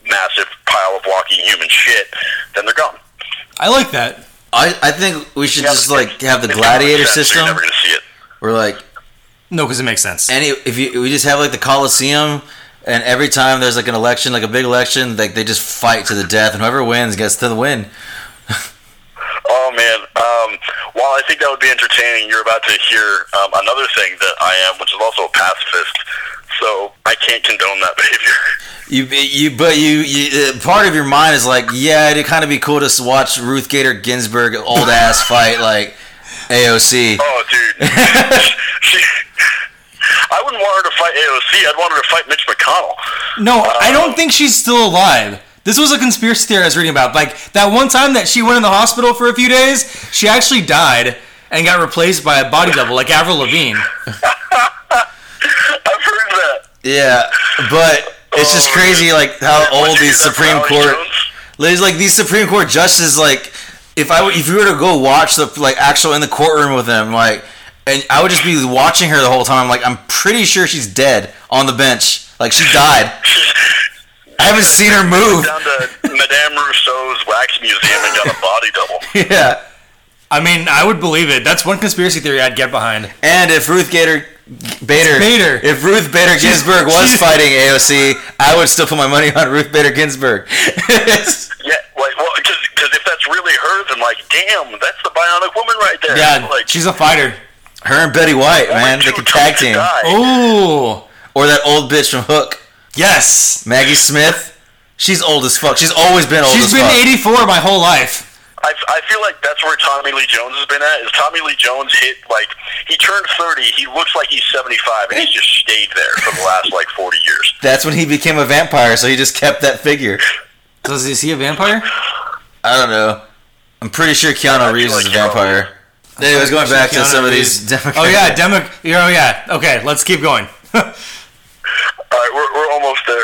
massive pile of walking human shit, then they're gone. I like that. I, I think we should Yeah, just like have the gladiator common so system. You're never gonna see it. Where like No, because it makes sense. any if you we just have like the Coliseum, and every time there's like an election, like a big election, like they just fight to the death, and whoever wins gets to the win. Oh man! Um, while I think that would be entertaining, you're about to hear um, another thing that I am, which is also a pacifist. So I can't condone that behavior. You you but you, you uh, part of your mind is like yeah, it'd kind of be cool to s- watch Ruth Bader Ginsburg old ass fight like AOC. Oh, dude, she. I wouldn't want her to fight AOC. I'd want her to fight Mitch McConnell. No, I um, don't think she's still alive. This was a conspiracy theory I was reading about. Like that one time that she went in the hospital for a few days, she actually died and got replaced by a body double, like Avril Lavigne. I've heard that. Yeah, but it's just Oh, crazy, like how Would old you these do that for Supreme Court. Jones? There's like these Supreme Court justices. Like, if I if you were to go watch the like actual in the courtroom with them, like, and I would just be watching her the whole time. I'm like, I'm pretty sure she's dead on the bench. Like, she died. I haven't seen her move. Down to Madame Tussaud's wax museum and got a body double. Yeah. I mean, I would believe it. That's one conspiracy theory I'd get behind. And if Ruth Gator Bader, Bader. if Ruth Bader She's- Ginsburg was she's- fighting AOC, I would still put my money on Ruth Bader Ginsburg. Yeah, like, well, because if that's really her, then like, damn, that's the bionic woman right there. Yeah, like, she's a fighter. Her and Betty White, oh only man, they two could tag team. Ooh, Or that old bitch from Hook, yes. Maggie Smith. She's old as fuck. She's always been old She's as been fuck. 84 my whole life. I, I feel like that's where Tommy Lee Jones has been at. Is Tommy Lee Jones hit like he turned thirty? He looks like he's seventy five, and he's just stayed there for the last like forty years. That's when he became a vampire, so he just kept that figure. Does is he a vampire? I don't know. I'm pretty sure I Keanu feel Reeves is a Keanu- vampire. Anyways, going back to some of these Democrats. Oh yeah, Demo. Oh yeah. Okay, let's keep going. All right, we're, we're almost there.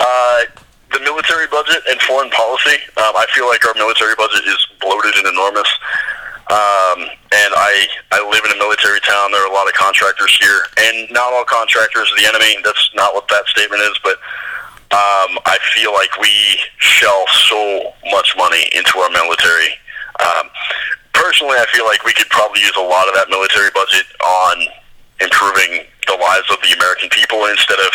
Uh, the military budget and foreign policy. Um, I feel like our military budget is bloated and enormous. Um, and I I live in a military town. There are a lot of contractors here, and not all contractors are the enemy. That's not what that statement is, but. Um, I feel like we shell so much money into our military. Um, personally, I feel like we could probably use a lot of that military budget on improving the lives of the American people instead of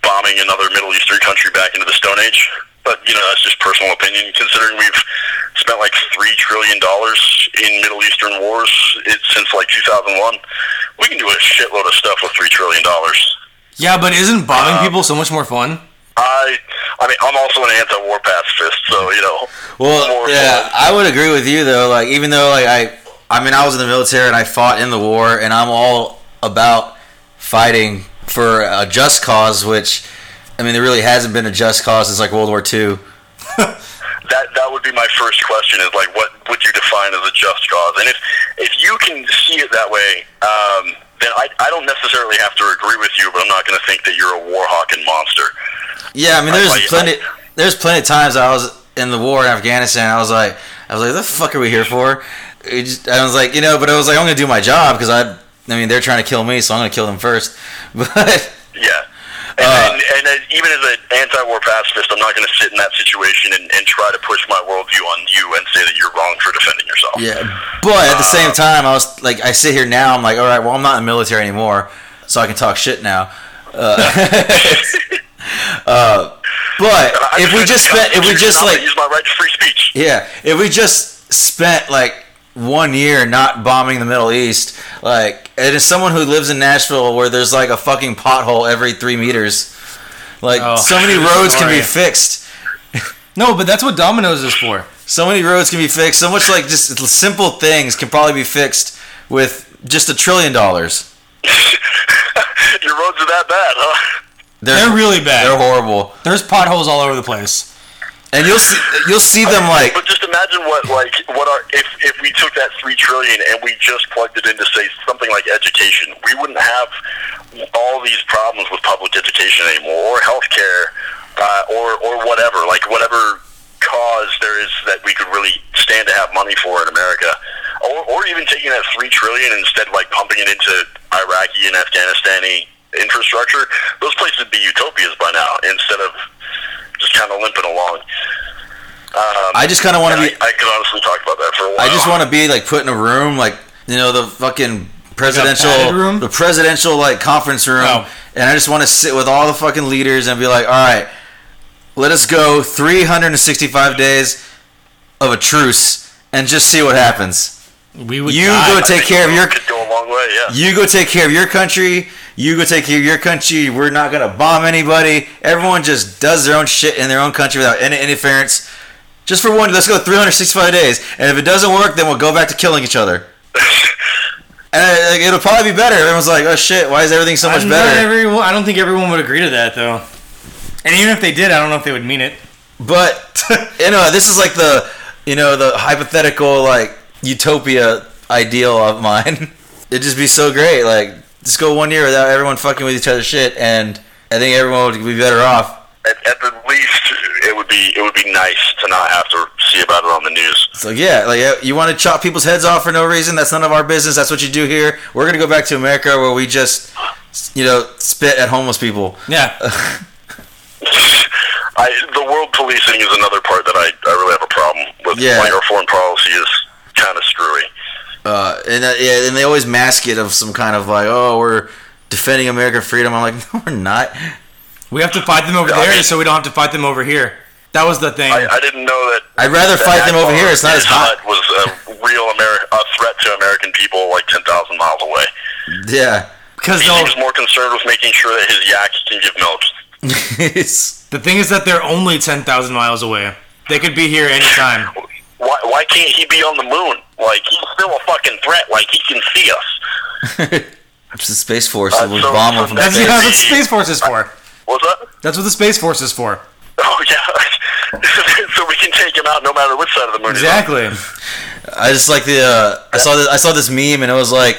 bombing another Middle Eastern country back into the Stone Age. But you know, that's just personal opinion. Considering we've spent like three trillion dollars in Middle Eastern wars it, since like 2001, we can do a shitload of stuff with three trillion dollars. Yeah, but isn't bombing um, people so much more fun? I, I mean, I'm also an anti-war pacifist, so you know. Well, yeah, fun. I would agree with you though. Like, even though like I, I mean, I was in the military and I fought in the war, and I'm all about fighting for a just cause. Which, I mean, there really hasn't been a just cause since like World War II. that that would be my first question is like what would you define as a just cause and if if you can see it that way um, then I, I don't necessarily have to agree with you but I'm not going to think that you're a war hawk and monster Yeah, I mean, there's I- plenty. There's plenty of times I was in the war in Afghanistan. I was like, I was like, the fuck are we here for? Just, I was like, you know, but I was like, I'm gonna do my job because I, I mean, they're trying to kill me, so I'm gonna kill them first. But yeah and, Uh, and, and even as an anti-war pacifist I'm not going to sit in that situation and, and try to push my worldview on you and say that you're wrong for defending yourself yeah, but at the same time, I was like, I sit here now, I'm like, all right, well, I'm not in the military anymore, so I can talk shit now. Uh, uh, but I if we just spent, if we just like use my right to free speech Yeah, if we just spent like one year not bombing the Middle East, like, and as someone who lives in Nashville where there's like a fucking pothole every three meters, like, Oh, so many roads can be fixed. No, but that's what Domino's is for. So many roads can be fixed. So much like just simple things can probably be fixed with just a trillion dollars. your roads are that bad huh They're really bad. They're horrible, There's potholes all over the place. and you'll see you'll see them like But just imagine what like what our if if we took that three trillion and we just plugged it into say something like education, we wouldn't have all these problems with public education anymore, or healthcare, uh, or or whatever, like whatever cause there is that we could really stand to have money for in America, or or even taking that three trillion and instead like pumping it into Iraqi and Afghanistani infrastructure. Those places would be utopias by now instead of just kind of limping along. Um, I just kind of want to be. I, I could honestly talk about that for a while. I just want to be like put in a room, like you know, the fucking presidential padded room? the presidential like conference room, Oh. and I just want to sit with all the fucking leaders and be like, all right, let us go 365 days of a truce and just see what happens. We would You die. go take care of your could go a long way. Yeah. you go take care of your country. You go take care of your country. We're not gonna bomb anybody. Everyone just does their own shit in their own country without any interference. Just for one, let's go 365 days, and if it doesn't work, then we'll go back to killing each other. And like, it'll probably be better. Everyone's like, "Oh shit, why is everything so much Not better?" everyone- I don't think everyone would agree to that though. And even if they did, I don't know if they would mean it. But you know, this is like the you know the hypothetical like utopia ideal of mine. It'd just be so great. Like just go one year without everyone fucking with each other's shit, and I think everyone would be better off. At, at the least, it would be it would be nice to not have to see about it on the news. So yeah, like yeah, you want to chop people's heads off for no reason? That's none of our business. That's what you do here. We're gonna go back to America where we just you know spit at homeless people. Yeah. I, the world policing is another part that I, I really have a problem with. Yeah. Like our foreign policy is kind of screwy. Uh, and uh, yeah, and they always mask it of some kind of like, oh, we're defending American freedom. I'm like, no, we're not. We have to fight them over I there mean- so we don't have to fight them over here. That was the thing. I, I didn't know that. I'd rather that fight them over here. It's not as hot. Was a real Ameri- a threat to American people like ten thousand miles away. Yeah. Because He was more concerned with making sure that his yak can give milk. The thing is that they're only 10,000 miles away. They could be here anytime. Why, why can't he be on the moon? Like he's still a fucking threat. Like he can see us. it's the Space Force Uh, that would so- bomb so them from That's, That's yeah, space. that's what the Space Force is for. What's that? That's what the Space Force is for. Oh yeah. so we can take him out no matter which side of the moon. Exactly. I just like the uh, I saw this I saw this meme and it was like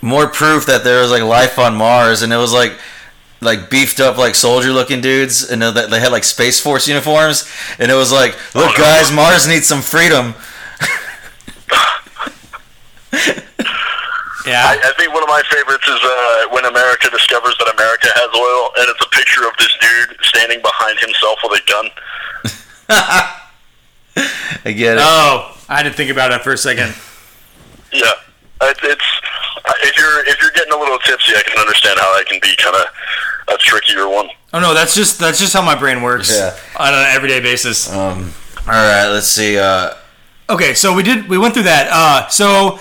more proof that there was like life on Mars and it was like like beefed up like soldier looking dudes and they they had like Space Force uniforms and it was like look Oh, no. guys Mars needs some freedom. Yeah. I, I think one of my favorites is uh, when America discovers that America has oil, and it's a picture of this dude standing behind himself with a gun. I get it. oh, I had to think about it for a second. Yeah, it, it's if you're if you're getting a little tipsy, I can understand how that can be kind of a trickier one. Oh no, that's just that's just how my brain works Yeah. on an everyday basis. Um, all right, let's see. Uh, Okay, so we did we went through that. Uh, so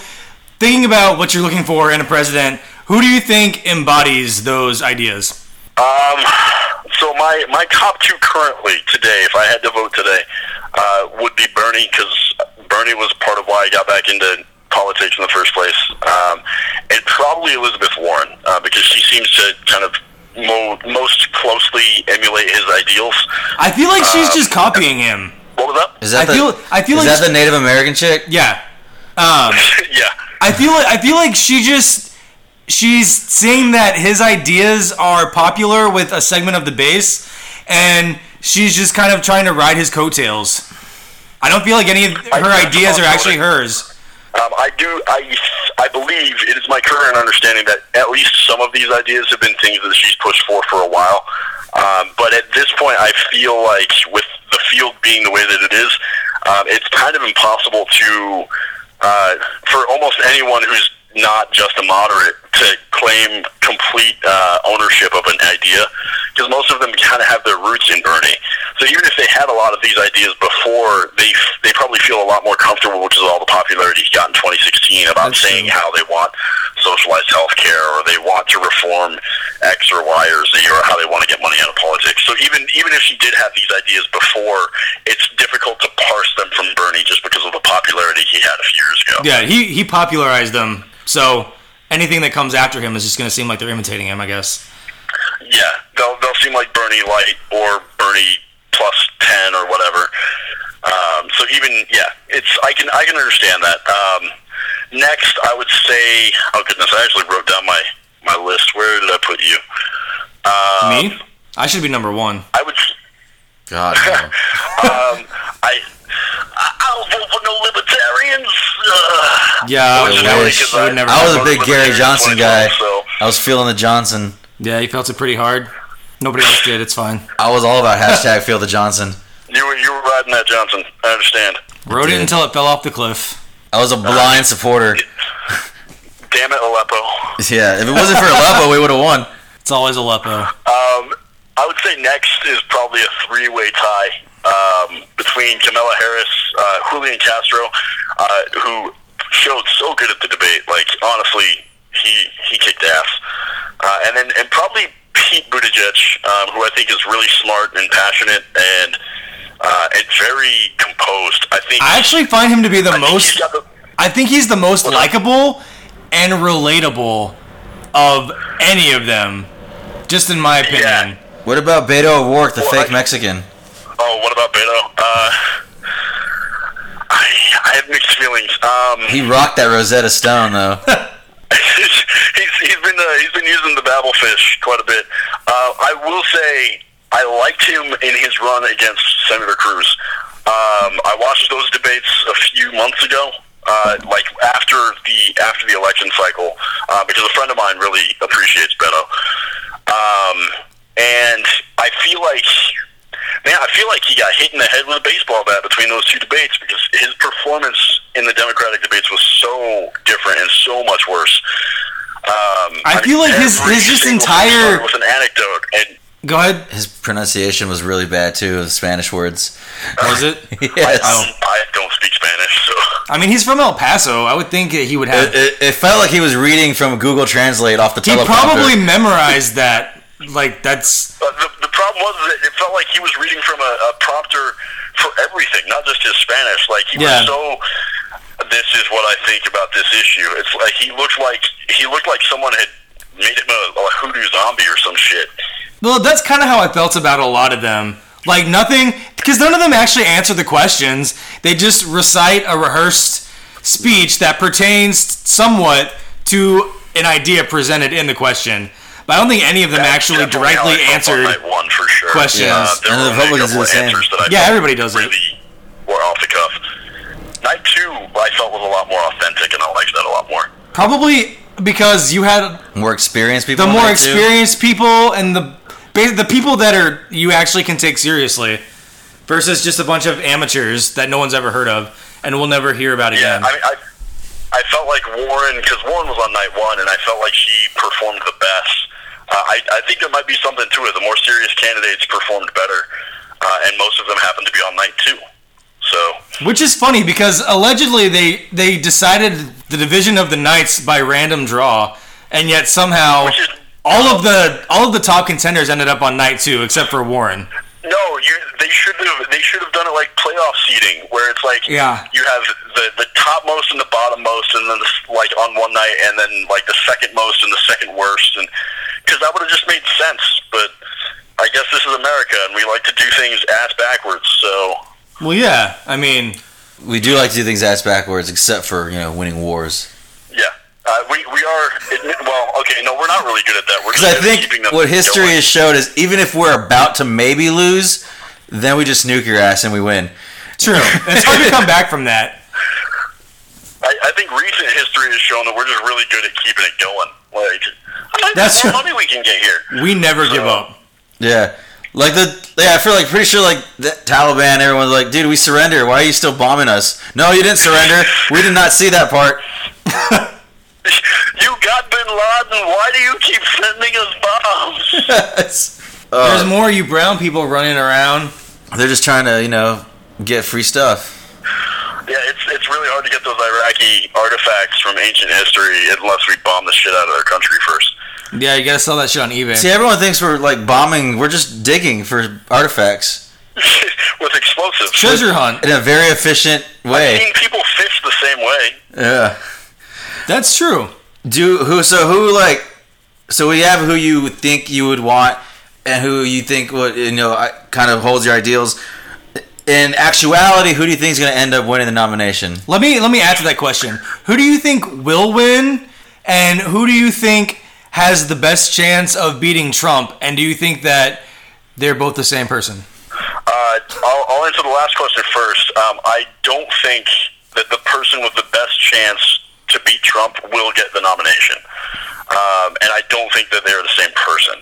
thinking about what you're looking for in a president, who do you think embodies those ideas? Um, so my my top two currently today, if I had to vote today, uh, would be Bernie because Bernie was part of why I got back into politics in the first place, um, and probably Elizabeth Warren uh, because she seems to kind of mo- most closely emulate his ideals. I feel like she's Um, just copying him. What was that? is that I the, feel- I feel is like that the Native American chick? Yeah. Um, yeah. I feel like I feel like she just she's saying that his ideas are popular with a segment of the base, and she's just kind of trying to ride his coattails. I don't feel like any of her ideas are actually hers. Um, I do. I I believe it is my current understanding that at least some of these ideas have been things that she's pushed for for a while. Um, but at this point, I feel like with the field being the way that it is, um, it's kind of impossible to uh, for almost anyone who's not just a moderate to claim complete uh, ownership of an idea because most of them kind of have their roots in Bernie. So even if they had a lot of these ideas before, they they probably feel a lot more comfortable, which is all the popularity he got in 2016 about That's saying true. how they want socialized health care or they want to reform X or Y or Z or how they want to get money out of politics. So even even if she did have these ideas before, it's difficult to parse them from Bernie just because of the popularity he had a few years ago. Yeah, he he popularized them. So anything that comes after him is just going to seem like they're imitating him. I guess. Yeah, they'll they'll seem like Bernie Light or Bernie plus ten or whatever. Um, so even yeah, it's I can I can understand that. Um, next, I would say, oh goodness, I actually wrote down my my list. Where did I put you? Um, Me? I should be number one. I would. God, no. Um, I. I- I'll vote for no libertarians. Uh, Yeah, which I funny wish. 'cause I would never- I was a big Gary Johnson guy. So I was feeling the Johnson. Yeah, he felt it pretty hard. Nobody else did. It's fine. I was all about hashtag feel the Johnson. you were you were riding that Johnson. I understand. Rode it did. until it fell off the cliff. I was a blind supporter. Damn it, Aleppo. Yeah, if it wasn't for Aleppo, we would have won. It's always Aleppo. Um, I would say next is probably a three-way tie um, between Kamala Harris, uh, Julian Castro, uh, who showed so good at the debate. Like honestly, he he kicked ass. Uh, and then and probably Pete Buttigieg, um, who I think is really smart and passionate and uh, and very composed. I think I actually find him to be the I most. he's the- I think he's the most likable and relatable of any of them. Just in my opinion. Yeah. What about Beto O'Rourke, the Well, fake I- Mexican? Oh, what about Beto? Uh, I, I have mixed feelings. Um, He rocked that Rosetta Stone though. he's, he's been uh, he's been using the Babelfish quite a bit. Uh, I will say I liked him in his run against Senator Cruz. Um, I watched those debates a few months ago, uh, like after the after the election cycle, uh, because a friend of mine really appreciates Beto, um, and I feel like. Man, I feel like he got hit in the head with a baseball bat between those two debates because his performance in the Democratic debates was so different and so much worse. Um, I feel like his- his just entire- started with an anecdote, and Go ahead. His pronunciation was really bad too of Spanish words. Was it? yes. I, don't, I don't speak Spanish, so I mean, he's from El Paso. I would think he would have. It, it, it felt like he was reading from Google Translate off the he teleprompter. probably memorized that. Like that's But the, the problem was that it felt like he was reading from a, a prompter for everything, not just his Spanish. Like he Yeah. was so. This is what I think about this issue. It's like he looked like he looked like someone had made him a, a hoodoo zombie or some shit. well. That's kind of how I felt about a lot of them. Like nothing, because none of them actually answer the questions. They just recite a rehearsed speech that pertains somewhat to an idea presented in the question. But I don't think any of them That's actually definitely how directly I felt on answered. night one for sure. questions. Uh, there And the were only a Republicans do couple the same. answers that I Yeah, felt everybody does it. really Were off the cuff. Night two, I felt was a lot more authentic, and I liked that a lot more. Probably because you had more experienced people. the on more there, too. experienced people and the ba- the people that are you actually can take seriously versus just a bunch of amateurs that no one's ever heard of and will never hear about Yeah, again. I mean, I, I felt like Warren, because Warren was on night one, and I felt like she performed the best. Uh, I, I think there might be something to it. The more serious candidates performed better, uh, and most of them happened to be on night two. So, Which is funny because allegedly they they decided the division of the nights by random draw, and yet somehow is- all of the all of the top contenders ended up on night two except for Warren. no, you they should have they should have done it like playoff seating, where it's like Yeah. you have the the top most and the bottom most, and then the, like on one night, and then like the second most and the second worst, and because that would have just made sense. But I guess this is America, and we like to do things ass backwards. So. Well, yeah, I mean, We do like to do things ass backwards, except for you know winning wars. Yeah, uh, we we are. Admit, well, okay, no, we're not really good at that. We're Because I just keeping think them what history going. has showed is even if we're about to maybe lose, then we just nuke your ass and we win. true. it's hard to come back from that. I, I think recent history has shown that we're just really good at keeping it going. Like That's the more true. money we can get here. We never give up. Yeah. Like the yeah, I feel like pretty sure like the Taliban, everyone's like, dude, we surrender. Why are you still bombing us? No, you didn't surrender. We did not see that part. You got Bin Laden. Why do you keep sending us bombs? Uh, There's more you brown people running around. they're just trying to, you know, get free stuff. yeah, it's it's really hard to get those Iraqi artifacts from ancient history unless we bomb the shit out of their country first. Yeah, you gotta sell that shit on eBay. See, everyone thinks we're like bombing. We're just digging for artifacts With explosives. Treasure hunt. in a very efficient way. I way. mean, people fish the same way. Yeah. That's true. Do who? So who like? So we have who you think you would want, and who you think would you know kind of holds your ideals. In actuality, who do you think is going to end up winning the nomination? Let me let me add to that question. Who do you think will win, and who do you think has the best chance of beating Trump? And do you think that they're both the same person? Uh, I'll, I'll answer the last question first. Um, I don't think that the person with the best chance to beat Trump will get the nomination, um, and I don't think that they're the same person.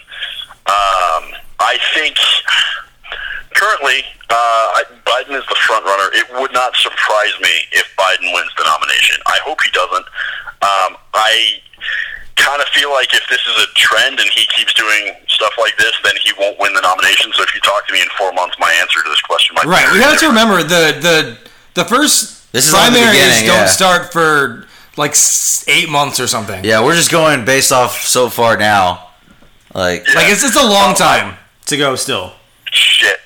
Um, I think currently uh, Biden is the front runner. It would not surprise me if Biden wins the nomination. I hope he doesn't. Um, I kind of feel like if this is a trend and he keeps doing stuff like this, then he won't win the nomination. So if you talk to me in four months, my answer to this question might Right. be We have to remember the the the first This is only the primaries don't yeah. start for like eight months or something. Yeah, we're just going based off so far now. Like, Yeah. Like it's it's a long time to go still. Shit.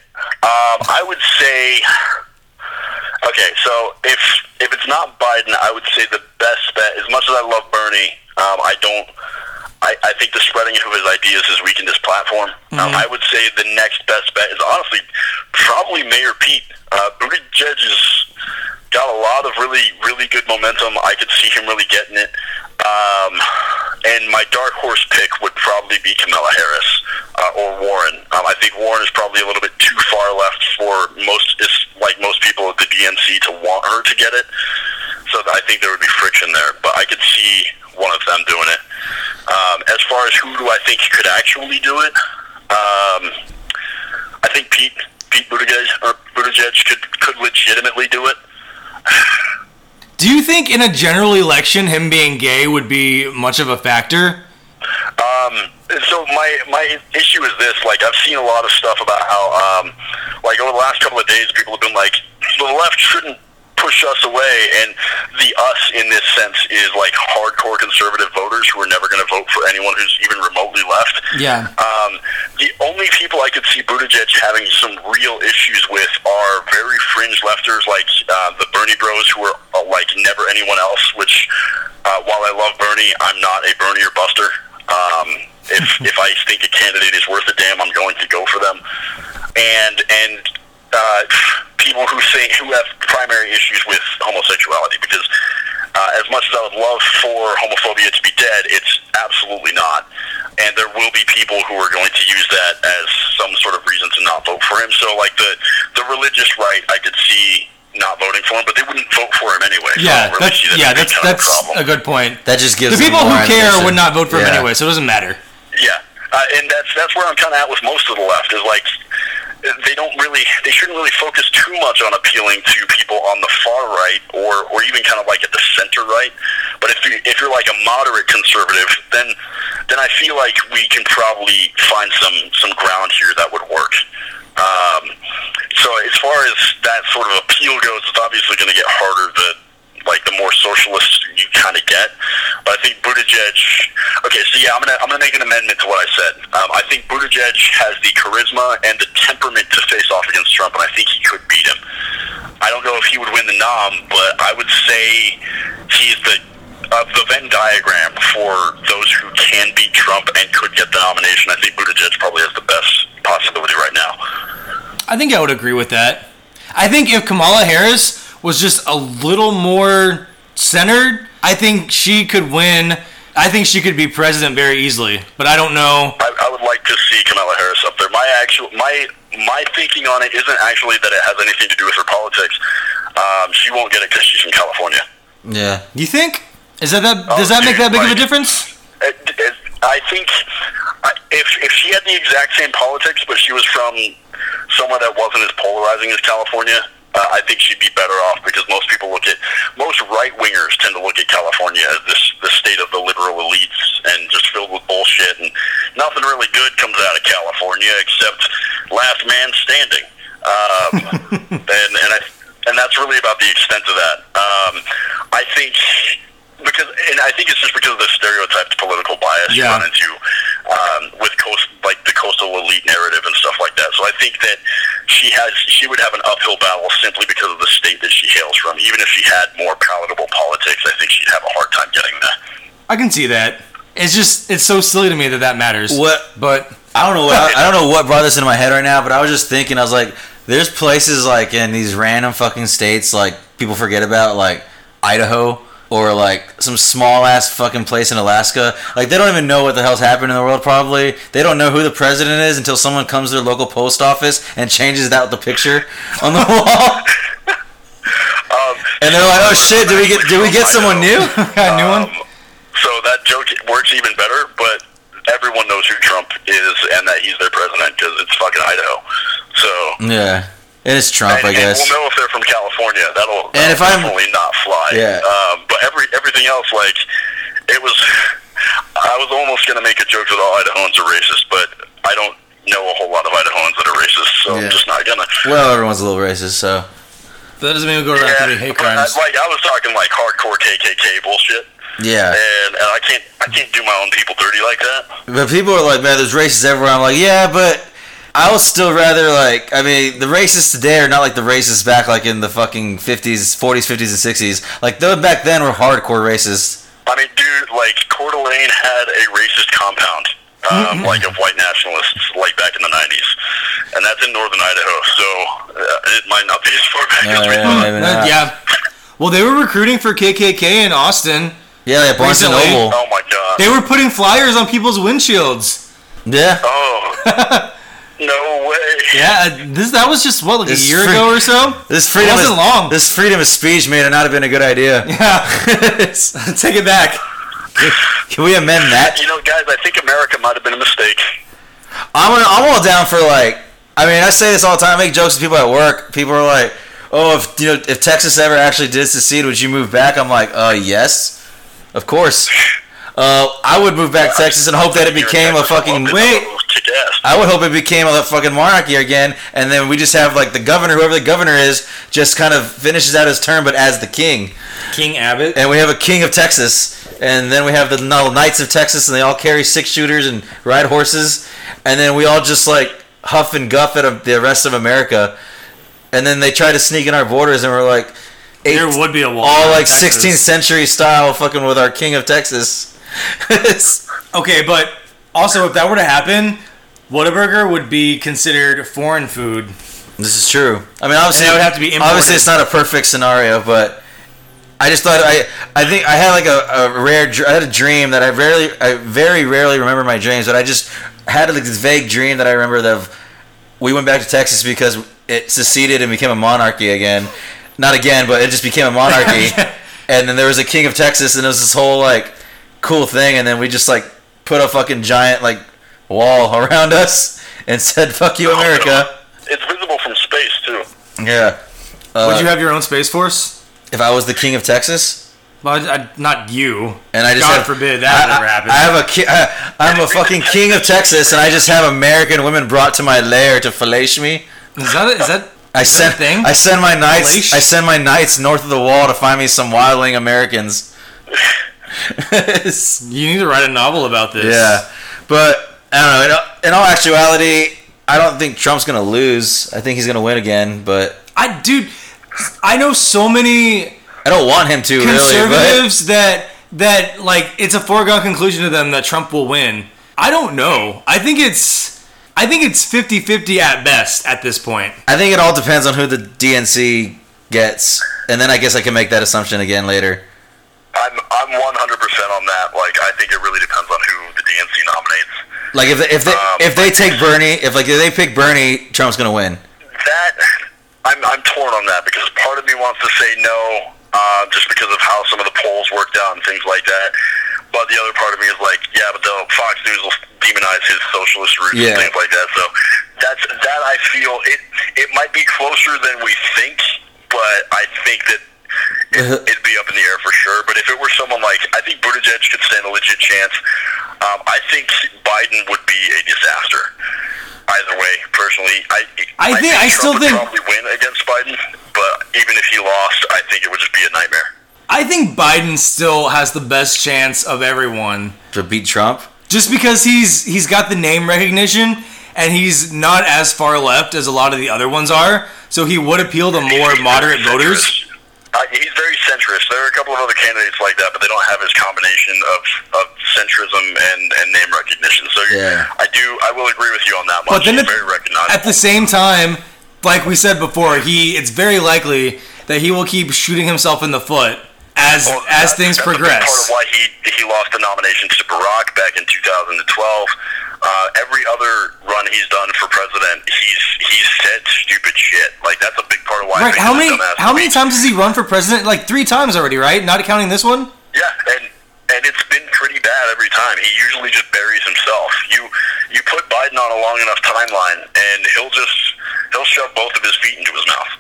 Um, I would say. Okay, so if if it's not Biden, I would say the best bet. As much as I love Bernie, um, I don't. I, I think the spreading of his ideas has weakened his platform. Um, I would say the next best bet is honestly probably Mayor Pete. Uh, Buttigieg has got a lot of really, really good momentum. I could see him really getting it. Um, and my dark horse pick would probably be Kamala Harris uh, or Warren. Um, I think Warren is probably a little bit too far left for most, like most people at the DNC to want her to get it. So I think there would be friction there. But I could see one of them doing it. Um, as far as who do I think could actually do it, um, I think Pete Pete Buttigieg, or Buttigieg could could legitimately do it. Do you think in a general election, him being gay would be much of a factor? Um, and so my my issue is this: like I've seen a lot of stuff about how, um, like over the last couple of days, people have been like, the left shouldn't push us away, and the us in this sense is like hardcore conservative voters who are never going to vote for anyone who's even remotely left. Yeah. Um, the only people I could see Buttigieg having some real issues with are very fringe lefters like uh, the Bernie Bros, who are uh, like never anyone else. Which, uh, while I love Bernie, I'm not a Bernie or Buster. Um, if if I think a candidate is worth a damn, I'm going to go for them. And and uh, people who say who have primary issues with homosexuality because uh, as much as I would love for homophobia to be dead, it's absolutely not. And there will be people who are going to use that as some sort of reason to not vote for him. So, like the the religious right, I could see not voting for him, but they wouldn't vote for him anyway. So Yeah, don't really that's that yeah, being that's a that's a good point. That just gives The them people more who care ammunition. would not vote for him anyway, so it doesn't matter. Yeah, uh, and that's that's where I'm kind of at with most of the left is like they don't really they shouldn't really focus too much on appealing to people on the far right or or even kind of like at the center right. But if you if you're like a moderate conservative, then then I feel like we can probably find some some ground here that would work. Um, so as far as that sort of appeal goes, it's obviously going to get harder the like the more socialist you kind of get. But I think Buttigieg. Okay, so yeah, I'm gonna I'm gonna make an amendment to what I said. Um, I think Buttigieg has the charisma and the temperament to face off against Trump, and I think he could beat him. I don't know if he would win the nom, but I would say he's the of the Venn diagram for those who can beat Trump and could get the nomination. I think Buttigieg probably has the best possibility right now. I think I would agree with that. I think if Kamala Harris was just a little more centered, I think she could win. I think she could be president very easily, but I don't know. I, I would like to see Kamala Harris up there. My actual my my thinking on it isn't actually that it has anything to do with her politics. Um, she won't get it because she's from California. Yeah. You think? Is that that? Does Oh, that make that big of a difference? It, it, I think if if she had the exact same politics, but she was from somewhere that wasn't as polarizing as California, uh, I think she'd be better off because most people look at most right wingers tend to look at California as this the state of the liberal elites and just filled with bullshit and nothing really good comes out of California except last man standing. Um, and and I and that's really about the extent of that. Um, I think because and I think it's just because of the stereotyped political bias you run into um, with coast coastal elite narrative and stuff like that. So I think that she has she would have an uphill battle simply because of the state that she hails from. Even if she had more palatable politics, I think she'd have a hard time getting there. I can see that. It's just it's so silly to me that that matters. What- But I don't know what I, I don't know what brought this into my head right now, but I was just thinking I was like, there's places like in these random fucking states like people forget about like Idaho or like some small ass fucking place in Alaska. Like they don't even know what the hell's happening in the world. Probably they don't know who the president is until someone comes to their local post office and changes out the picture on the wall. Um, And they're like, "Oh shit, did we get did we get someone new?" got a new one. Um, so that joke works even better, but everyone knows who Trump is and that he's their president because it's fucking Idaho. So Yeah, and it's Trump, and, I guess. and we'll know if they're from California. That'll, And that'll if I'm- definitely not fly. Yeah. Um, but every everything else, like it was, I was almost gonna make a joke that all Idahoans are racist, but I don't know a whole lot of Idahoans that are racist, so Yeah. I'm just not gonna. Well, everyone's a little racist, so That doesn't mean we go around Yeah, committing hate but I, crimes. like I was talking like hardcore KKK bullshit, yeah. and, and I can't I can't do my own people dirty like that. But people are like, man, there's racists everywhere. I'm like, yeah, but I would still rather like, I mean, the racists today are not like the racists back like in the fucking 50s, 40s, 50s, and 60s. Like those back then were hardcore racists. I mean, dude, like Coeur d'Alene had a racist compound, um, like of white nationalists, like back in the '90s, and that's in northern Idaho. So uh, it might not be as far back No, as we yeah, thought. maybe not. yeah. Well, they were recruiting for KKK in Austin. Yeah, yeah, Barnes and Recently- Noble. Oh my god. They were putting flyers on people's windshields. Yeah. Oh. no way. Yeah, uh, this that was just what like This a year free- ago or so. This freedom it wasn't of, long. This freedom of speech may not have been a good idea. yeah, take it back. Can we amend that? You know, guys, I think America might have been a mistake. I'm I'm all down for like. I mean, I say this all the time. I make jokes with people at work. People are like, "Oh, if you know, if Texas ever actually did secede, would you move back?" I'm like, "Uh, yes, of course. Uh, I would move back to Texas and hope that it became a fucking wait. It was kick-ass. I would hope it became a fucking monarchy again, and then we just have like the governor, whoever the governor is, just kind of finishes out his term, but as the king, King Abbott. and we have a king of Texas, and then we have the knights of Texas, and they all carry six shooters and ride horses, and then we all just like huff and guff at the rest of America, and then they try to sneak in our borders, and we're like, eight, There would be a wall. all like Texas. 16th century style, fucking with our king of Texas. Okay, but also if that were to happen, Whataburger would be considered foreign food. This is true. I mean, obviously, it would have to be imported. obviously, it's not a perfect scenario, but I just thought I, I think I had like a, a rare, I had a dream that I rarely, I very rarely remember my dreams, but I just had like this vague dream that I remember that of- we went back to Texas because it seceded and became a monarchy again, not again, but it just became a monarchy, and then there was a king of Texas, and it was this whole like cool thing, and then we just like put a fucking giant like wall around us and said "fuck you, America." It's visible from space too. Yeah. Uh, would you have your own space force? if I was the king of Texas, Well, I, not you. and I just God have, forbid that I, ever happened. I have a ki- I, I'm a fucking king of Texas, and I just have American women brought to my lair to fillet me. Is that is that I is that send a thing? I send my knights Fillet? I send my knights north of the wall to find me some wildling Americans. you need to write a novel about this. yeah, but I don't know. In all, in all actuality, I don't think Trump's gonna lose. I think he's gonna win again, but I dude, I know so many I don't want him to really. But conservatives that that like it's a foregone conclusion to them that Trump will win. I don't know. I think it's I think it's 50-50 at best at this point. I think it all depends on who the DNC gets, and then I guess I can make that assumption again later. I'm I'm 100 percent on that. Like, I think it really depends on who the DNC nominates. Like if they, if they Um, if they take Bernie, if like if they pick Bernie, Trump's gonna win. That I'm I'm torn on that because part of me wants to say no, uh, just because of how some of the polls worked out and things like that. But the other part of me is like, yeah, but the Fox News will demonize his socialist roots Yeah. and things like that. So that's that I feel it it might be closer than we think, but I think that it, it'd be up in the air for sure. But if it were someone like, I think Buttigieg could stand a legit chance. Um, I think Biden would be a disaster. Either way, personally, I I think- I Trump still would think- probably win against Biden, but even if he lost, I think it would just be a nightmare. I think Biden still has the best chance of everyone To beat Trump, just because he's he's got the name recognition and he's not as far left as a lot of the other ones are. So he would appeal to more moderate very voters. Centrist. Uh, he's very centrist. There are a couple of other candidates like that, but they don't have his combination of, of centrism and, and name recognition. So Yeah. I do, I will agree with you on that much. But then he's at, very recognizable. at the same time, like we said before, he it's very likely that he will keep shooting himself in the foot as Well, as that- things that's a big progress. part of why he he lost the nomination to Barack back in 2012. Uh, every other run he's done for president, he's he's said stupid shit. Like that's a big part of why. Right? How many how many tweet. times has he run for president? Like three times already, right? Not counting this one. Yeah, and and it's been pretty bad every time. He usually just buries himself. You you put Biden on a long enough timeline, and he'll just he'll shove both of his feet into his mouth.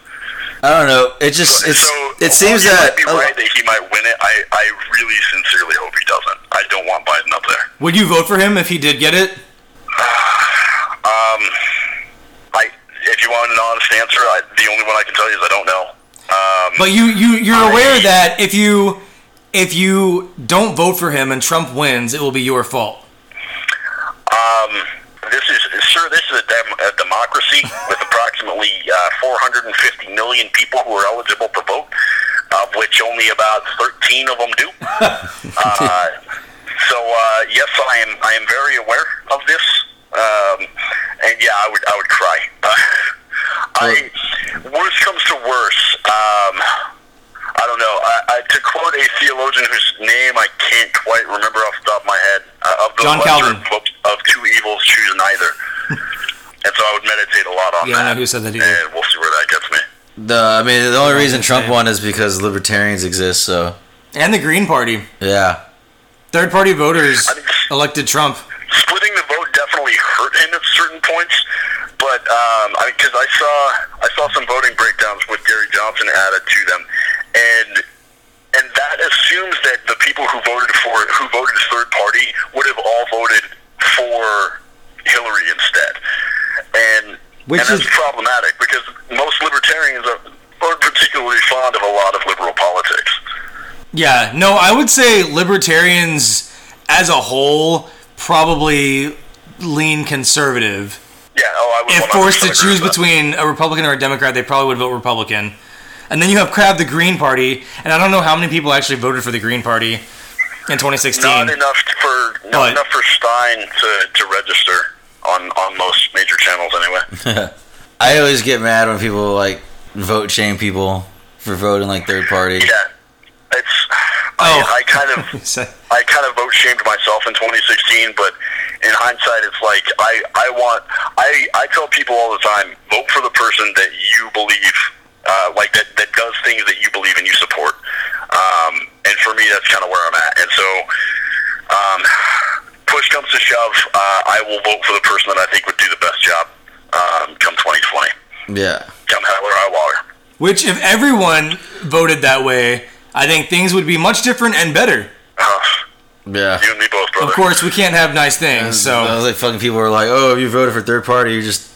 I don't know. It just it's so it seems while that might be right that he might win it. I I really sincerely hope he doesn't. I don't want Biden up there. Would you vote for him if he did get it? Um, I if you want an honest answer, I, the only one I can tell you is I don't know. Um, But you you you're I- aware that if you if you don't vote for him and Trump wins, it will be your fault. Um, this is sir. This is a, dem- a democracy with approximately uh, 450 million people who are eligible to vote, of which only about 13 of them do. Uh, so uh, yes, I am. I am very aware of this, um, and yeah, I would. I would cry. Uh, I worst comes to worst. Um, I don't know. I, I, to quote a theologian whose name I can't quite remember off the top of my head, uh, of the John lesser Calvin. Of, of two evils, choose neither. and so I would meditate a lot on Yeah, I that. know who said that either. And we'll see where that gets me. The I mean, the only reason Trump won is because libertarians exist. So And the Green Party. yeah, Third party voters I think- elected Trump. splitting the vote definitely hurt him at certain points. But um, I because I saw I saw some voting breakdowns with Gary Johnson added to them, and and that assumes that the people who voted for who voted third party would have all voted for Hillary instead, and Which and that's is- problematic because most libertarians are, aren't particularly fond of a lot of liberal politics. Yeah, no, I would say libertarians as a whole probably lean conservative. Yeah, oh, I would If forced to choose with between a Republican or a Democrat, they probably would vote Republican. And then you have Crab the Green Party, and I don't know how many people actually voted for the Green Party in 2016. Not enough for not But- enough for Stein to, to register on, on most major channels anyway. I always get mad when people like vote shame people for voting like third party. Yeah, it's Oh. I, I kind of I kind of vote shamed myself in 2016, but in hindsight, it's like I I want I I tell people all the time vote for the person that you believe uh, like that that does things that you believe and you support. Um, and for me, that's kind of where I'm at. And so. Um, push comes to shove, uh, I will vote for the person that I think would do the best job um, come 2020. Yeah, Come hell or high water. Which, if everyone voted that way, I think things would be much different and better. Uh, yeah. you and me both, brother. Of course, we can't have nice things, I so was like, fucking people are like, oh, if you voted for third party, you're just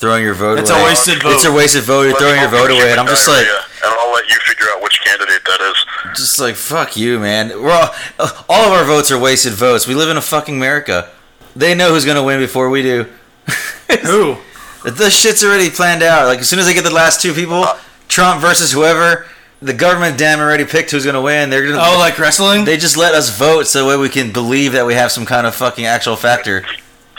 throwing your vote it's away. a wasted vote. It's a wasted vote. You're Let's throwing your vote vote away, and I'm just like, and I'll let you figure out which candidate that is. just like, fuck you, man. We're all, all of our votes are wasted votes. We live in a fucking America. They know who's gonna win before we do. Who? The shit's already planned out. Like as soon as they get the last two people, uh, Trump versus whoever, the government damn already picked who's gonna win. They're gonna. Oh, like wrestling? They just let us vote so that way we can believe that we have some kind of fucking actual factor.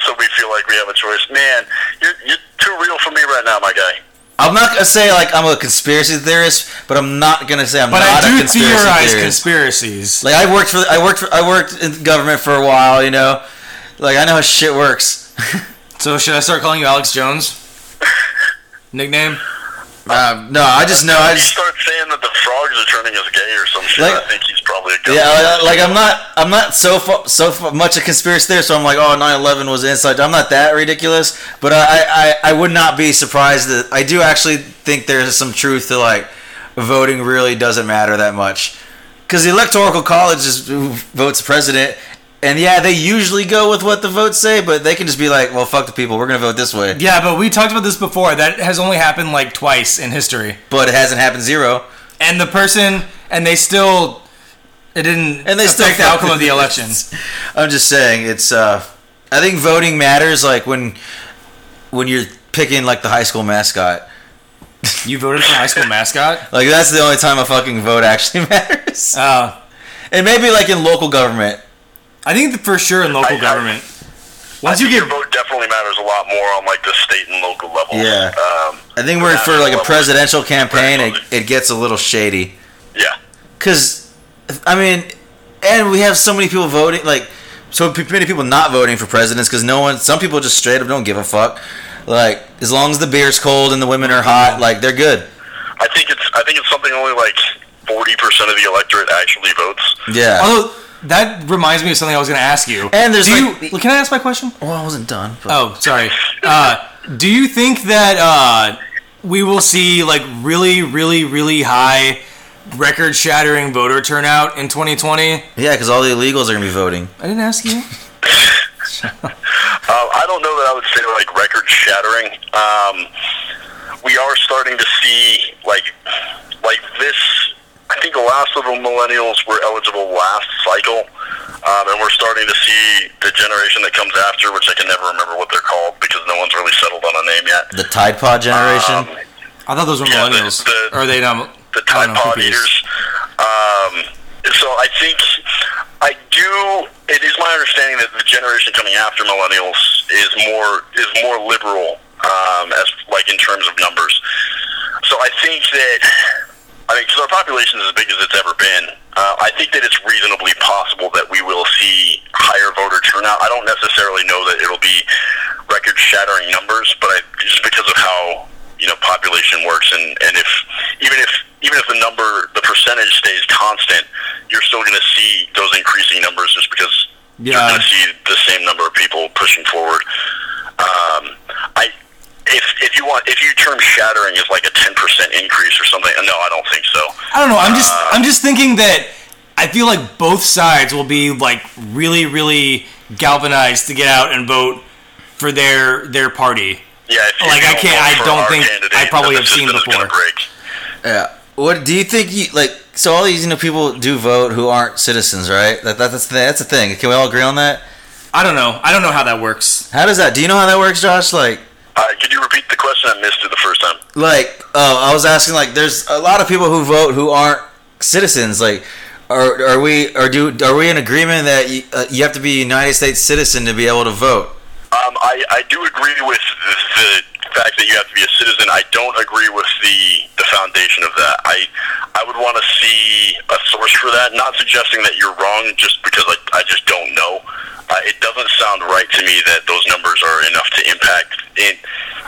So we feel like we have a choice. Man, you're, you're too real for me right now, my guy. I'm not gonna say like I'm a conspiracy theorist, but I'm not gonna say I'm but not I a do theorize theorist. conspiracies. like I worked for I worked for, I worked in government for a while, you know. Like I know how shit works. So should I start calling you Alex Jones? Nickname? Um, no, I just know I just start saying that the frogs are turning us gay or some shit, Like- I think he's probably a good yeah, like, like I'm not I'm not so fu- so fu- much a conspiracy theorist. So I'm like, oh, 9/11 was inside. I'm not that ridiculous, but I, I I would not be surprised that I do actually think there's some truth to like voting really doesn't matter that much because the electoral college is who votes president. And yeah, they usually go with what the votes say, but they can just be like, "Well, fuck the people. We're gonna vote this way." Yeah, but we talked about this before. That has only happened like twice in history. But it hasn't happened zero. And the person, and they still, it didn't And they still the outcome of the it. election. I'm just saying it's uh I think voting matters like when when you're picking like the high school mascot. You voted for high school mascot? Like that's the only time a fucking vote actually matters. Uh, And maybe like in local government. I think for sure in local I- I- government. I Once you think get your vote definitely matters a lot more on like the state and local level. Yeah. Um, I think we're for like a presidential campaign it, it gets a little shady. yeah. Cuz I mean and we have so many people voting like so many people not voting for presidents cuz no one some people just straight up don't give a fuck. Like as long as the beer's cold and the women are hot, like they're good. I think it's I think it's something only like forty percent of the electorate actually votes. Yeah. although that reminds me of something I was going to ask you. And there's do like- you, can I ask my question? Well, I wasn't done. But Oh, sorry. Uh, do you think that uh, we will see like really, really, really high, record-shattering voter turnout in 2020? Yeah, because all the illegals are gonna be voting. I didn't ask you. Uh, I don't know that I would say like record shattering. Um, we are starting to see like like this. I think the last of the millennials were eligible last cycle, um, and we're starting to see the generation that comes after, which I can never remember what they're called because no one's really settled on a name yet. The Tide Pod generation. Um, I thought those were Yeah, millennials. the- or are they not? the I Tide know, Pod eaters. Um, so I think I do. It is my understanding that the generation coming after millennials is more is more liberal, um, as like in terms of numbers. So I think that I mean, because our population is as big as it's ever been, uh, I think that it's reasonably possible that we will see higher voter turnout. I don't necessarily know that it'll be record-shattering numbers, but I, just because of how you know population works, and, and if even if even if the number, the percentage stays constant, you're still going to see those increasing numbers just because you're going to see the same number of people pushing forward. Um, I if if you want if you term shattering as like a ten percent increase or something, no, I don't think so. I don't know. I'm just uh, I'm just thinking that I feel like both sides will be like really really galvanized to get out and vote for their their party. Yeah, if you Like, I can't- I don't think- I probably have seen before. break. Yeah. What do you think? You like so all these you know people do vote who aren't citizens, right? That, that that's the, that's the thing. Can we all agree on that? I don't know. I don't know how that works. How does that? Do you know how that works, Josh? Like Uh, could you repeat the question? I missed it the first time. like uh, I was asking like there's a lot of people who vote who aren't citizens. Like are are we are do are we in agreement that you, uh, you have to be a United States citizen to be able to vote? Um, I, I do agree with the fact that you have to be a citizen. I don't agree with the the foundation of that. I I would want to see a source for that. Not suggesting that you're wrong, just because I, I just don't know. Uh, it doesn't sound right to me that those numbers are enough to impact in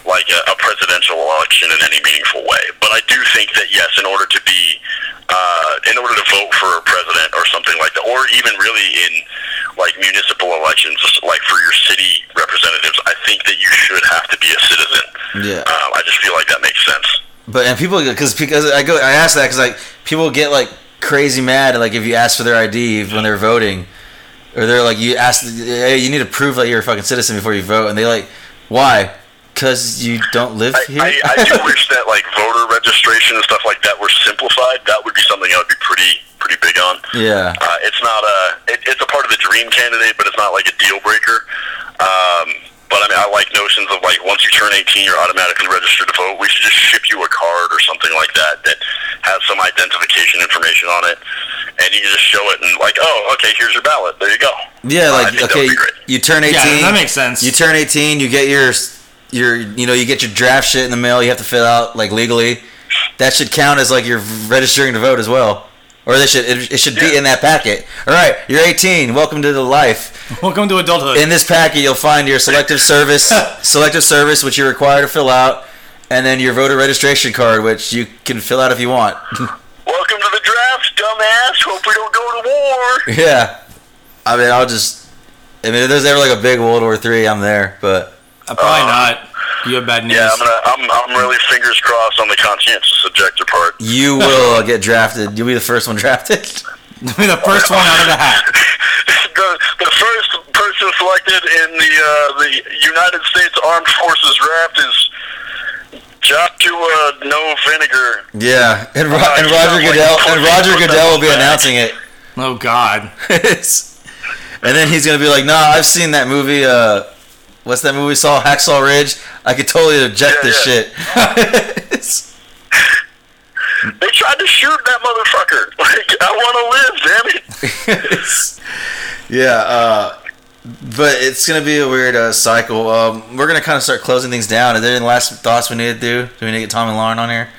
like a, a presidential election in any meaningful way. But I do think that yes, in order to be uh, in order to vote for a president or something like that, or even really in like municipal elections, like for your city representatives, I think that you should have to be a citizen. Yeah. Um, I just feel like that makes sense. But and people because because I go I ask that because like people get like crazy mad like if you ask for their ID when they're voting, or they're like you ask hey you need to prove that you're a fucking citizen before you vote and they like why because you don't live I, here. I, I do wish that like voter registration and stuff like that were simplified. That would be something I would be pretty pretty big on. yeah. Uh, it's not a it, it's a part of the dream candidate, but it's not like a deal breaker. Um, but I mean, I like notions of like once you turn 18, you're automatically registered to vote. We should just ship you a card or something like that that has some identification information on it, and you can just show it and like, oh, okay, here's your ballot. There you go. Yeah, Uh, like think that okay, would be great. you turn eighteen. Yeah, that makes sense. You turn eighteen, you get your your you know you get your draft shit in the mail. You have to fill out like legally. That should count as like you're registering to vote as well, or they should it, it should be Yeah. in that packet. All right, you're eighteen. Welcome to the life. Welcome to adulthood. In this packet, you'll find your selective service, selective service, which you're required to fill out, and then your voter registration card, which you can fill out if you want. Welcome to the draft, dumbass. Hope we don't go to war. yeah, I mean, I'll just. I mean, if there's ever like a big World War Three, I'm there. But Uh, probably not. You have bad news. Yeah, I'm gonna. I'm. I'm really fingers crossed on the conscientious objector part. you will get drafted. You'll be the first one drafted. You'll Be the first one out of the hat. the, the first person selected in the uh, the United States Armed Forces draft is Joshua No Vinegar. Yeah, and, Ro- Uh, and Roger sound like Goodell and Roger Goodell will be back. announcing it. Oh God. and then he's gonna be like, "Nah, I've seen that movie. Uh, what's that movie? Saw Hacksaw Ridge. I could totally object Yeah, this yeah. shit." They tried to shoot that motherfucker. Like I want to live, damn it. yeah, uh, but it's gonna be a weird uh, cycle. Um, we're gonna kind of start closing things down. Are there any last thoughts we need to do? Do we need to get Tomi Lahren on here?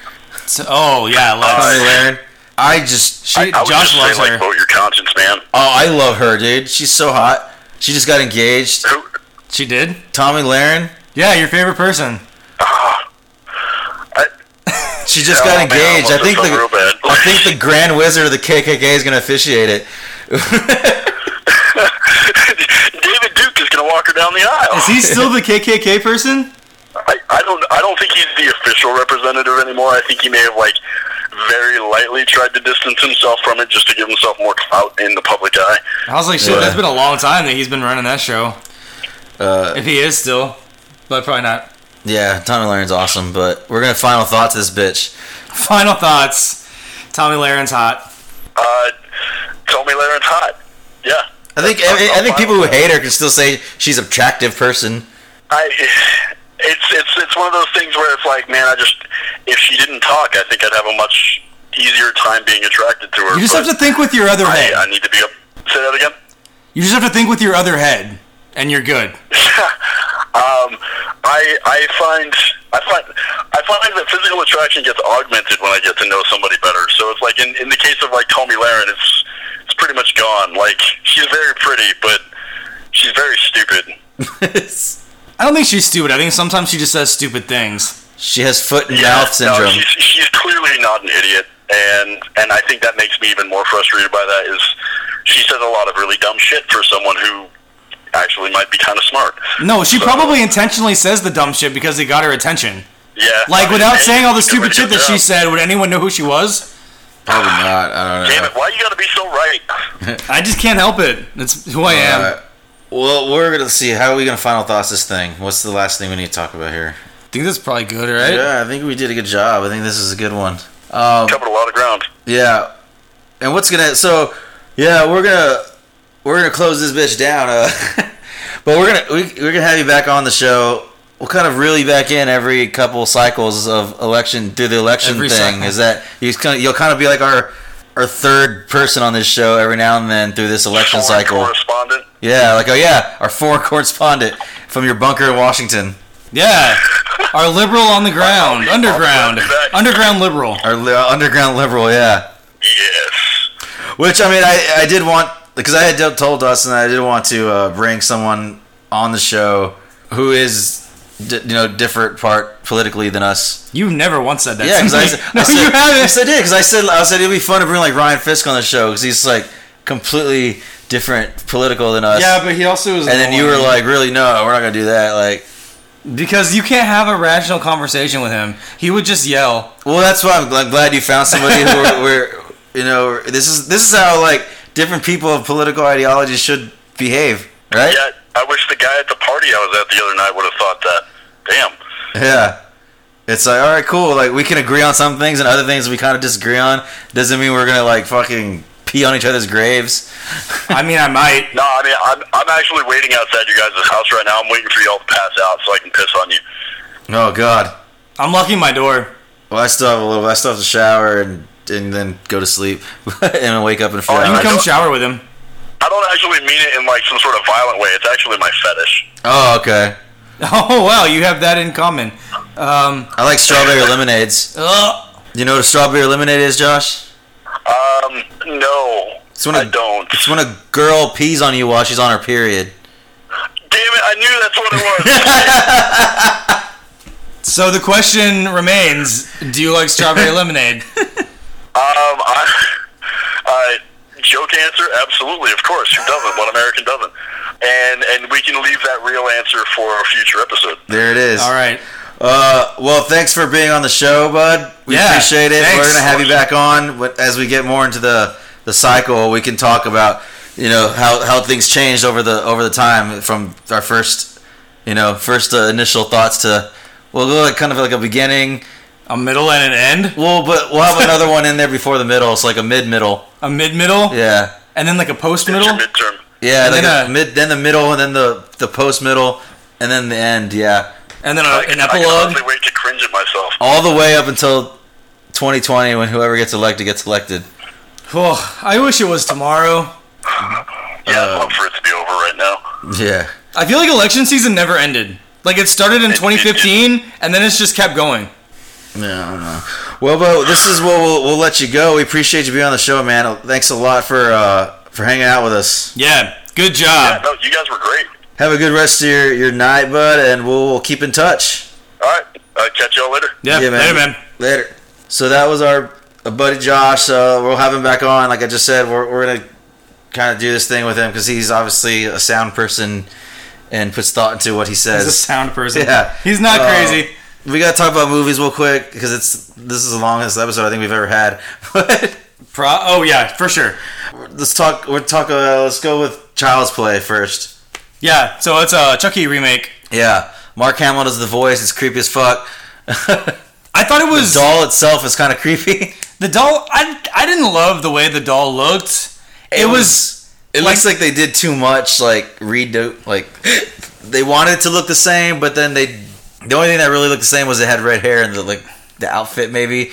So- oh yeah, Tommy let's. Lauren. I just, She, I, I Josh just loves say like vote your conscience, man. oh, I love her, dude. She's so hot. She just got engaged. Who? She did. Tomi Lahren. Yeah, your favorite person. I, She just Oh, got man, I engaged. I think the real bad. I think the Grand Wizard of the KKK is gonna officiate it. David Duke is gonna walk her down the aisle. Is he still the KKK person? I, I don't I don't think he's the official representative anymore. I think he may have like very lightly tried to distance himself from it just to give himself more clout in the public eye. I was like, shit, Yeah. that's been a long time that he's been running that show. Uh, If he is still, but probably not. yeah, Tomi Lahren's awesome, but we're gonna final thoughts this bitch. Final thoughts. Tomi Lahren's hot. Uh, Tomi Lahren's hot. Yeah. I think I, I think people who hate her can still say she's an attractive person. I it's it's it's one of those things where it's like, man, I just if she didn't talk, I think I'd have a much easier time being attracted to her. You just have to think with your other I, head. I need to be up. Say that again. You just have to think with your other head, and you're good. um, I I find I find I find that physical attraction gets augmented when I get to know somebody better. So it's like in, in the case of like Tomi Lahren, it's it's pretty much gone. Like she's very pretty, but she's very stupid. I don't think she's stupid. I think sometimes she just says stupid things. she has foot and mouth syndrome. No, she's, she's clearly not an idiot, and and I think that makes me even more frustrated by that. Is she says a lot of really dumb shit for someone who actually might be kind of smart. No, she So- probably intentionally says the dumb shit because it got her attention. Yeah, Like I mean, without saying all the she did a stupid shit that she said, would anyone know who she was? Probably not. I don't know. Damn it! Why you gotta be so right? I just can't help it. That's who I am. Alright. Well, we're gonna see. How are we gonna final thoughts this thing? What's the last thing we need to talk about here? I think that's probably good, right? Yeah, I think we did a good job. I think this is a good one. Um, Covered a lot of ground. yeah, and what's gonna? So, yeah, we're gonna we're gonna close this bitch down. Uh, but we're gonna we, we're gonna have you back on the show. We'll kind of reel you back in every couple cycles of election through the election Every thing. cycle. Is that you kind of you'll kind of be like our our third person on this show every now and then through this election Foreign cycle. correspondent. Yeah, like oh yeah, our foreign correspondent from your bunker in Washington. Yeah. Our liberal on the ground, I'll be- underground, I'll be underground liberal. Our li- uh, underground liberal, yeah. Yes. Which I mean, I, I did want because I had told Dustin that I did want to uh, bring someone on the show who is d- you know different part politically than us. You've never once said that. Yeah, because I, said- no, I said, you haven't. Yes, I did because I said I said it'd be fun to bring like Ryan Fisk on the show because he's like completely different political than us. Yeah, but he also was. And then you were like, really? No, we're not gonna do that. Like, because you can't have a rational conversation with him. He would just yell. Well, that's why I'm gl- glad you found somebody who where you know this is this is how like different people of political ideologies should behave, right? Yeah, I wish the guy at the party I was at the other night would have thought that. Damn. Yeah. It's like all right, cool. Like we can agree on some things and other things we kind of disagree on. Doesn't mean we're gonna like fucking pee on each other's graves. I mean, I might. No, I mean, I'm, I'm actually waiting outside your guys' house right now. I'm waiting for y'all to pass out so I can piss on you. Oh God. I'm locking my door. Well, I still have a little. I still have to shower and and then go to sleep and then wake up in a few Oh, You I can come shower with him. I don't actually mean it in like some sort of violent way. It's actually my fetish. Oh, okay. Oh wow, you have that in common. Um, I like strawberry lemonades. ugh. You know what a strawberry lemonade is, Josh? Um, no, It's when I a, don't. It's when a girl pees on you while she's on her period. Damn it! I knew that's what it was. So the question remains: Do you like strawberry lemonade? um, I, uh, joke answer, absolutely, of course. Who doesn't? What American doesn't? And and we can leave that real answer for a future episode. There it is. All right. Uh, well, thanks for being on the show, bud. We Yeah, appreciate it. thanks. We're gonna have you back on But as we get more into the the cycle. We can talk about you know how how things changed over the over the time from our first you know first uh, initial thoughts to we'll go like kind of like a beginning. A middle and an end. Well, but we'll have another one in there before the middle. It's like a mid middle. A mid middle. Yeah. And then like a post middle? your midterm. Yeah, And like then a a- mid, then the middle, and then the the post middle, and then the end. Yeah, And then a, I, an I can epilogue. hardly wait to cringe at myself. all the way up until 2020 when whoever gets elected gets elected. Oh, I wish it was tomorrow. Yeah, Uh, I'd love for it to be over right now. Yeah. I feel like election season never ended. Like it started in 2015 and then it's just kept going. Yeah, I don't know. Well, Bo, this is what we'll, we'll let you go. We appreciate you being on the show, man. Thanks a lot for uh, for hanging out with us. Yeah, good Yeah, job. no, you guys were great. Have a good rest of your, your night, bud, and we'll, we'll keep in touch. All right, uh, catch y'all later. Yeah, Yeah, man. later, man. Later. So that was our uh, buddy Josh. Uh, we'll have him back on. Like I just said, we're, we're gonna kind of do this thing with him because he's obviously a sound person and puts thought into what he says. He's a sound person. Yeah. He's not Uh, crazy. We gotta talk about movies real quick because it's this is the longest episode I think we've ever had. But Pro- oh yeah, for sure. let's talk. We're talk. Uh, let's go with Child's Play first. Yeah, so it's a Chucky remake. Yeah, Mark Hamill does the voice. It's creepy as fuck. I thought it was the doll itself is kind of creepy. the doll. I I didn't love the way the doll looked. It, was, It like- looks like they did too much. Like redo. Like they wanted it to look the same, but then they. The only thing that really looked the same was it had red hair and the like the outfit maybe.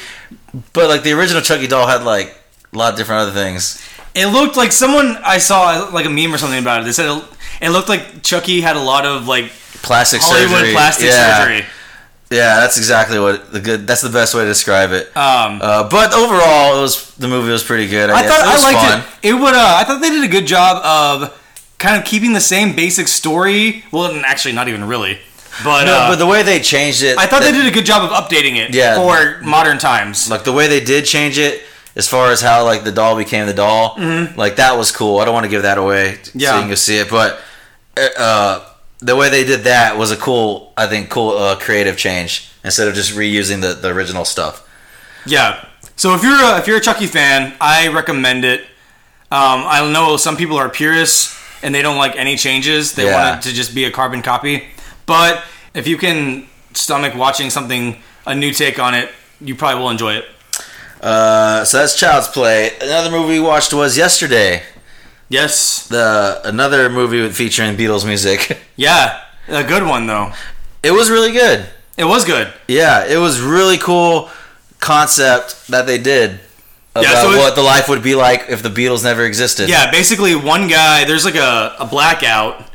But like the original Chucky doll had like a lot of different other things. It looked like someone I saw like a meme or something about it. They said it, it looked like Chucky had a lot of like Plastic Hollywood surgery. plastic yeah. surgery. Yeah, that's exactly what the good. That's the best way to describe it. Um, Uh, but overall, it was the movie was pretty good. I guess. thought I liked fun. it. It would. Uh, I thought they did a good job of kind of keeping the same basic story. Well, actually, not even really. But, No, uh, but the way they changed it, I thought that- they did a good job of updating it Yeah. for modern times. like the way they did change it, as far as how like the doll became the doll, like that was cool. I don't want to give that away, Mm-hmm. Yeah. so you can go see it. But uh, the way they did that was a cool, I think, cool uh, creative change instead of just reusing the, the original stuff. Yeah. So if you're a, if you're a Chucky fan, I recommend it. Um, I know some people are purists and they don't like any changes. They Yeah. want it to just be a carbon copy. But if you can stomach watching something a new take on it, you probably will enjoy it. Uh, so that's Child's Play. Another movie we watched was yesterday. Yes. The another movie featuring Beatles music. Yeah. A good one though. It was really good. It was good. Yeah, it was really cool concept that they did about Yeah, so what the life would be like if the Beatles never existed. Yeah, basically one guy there's like a, a blackout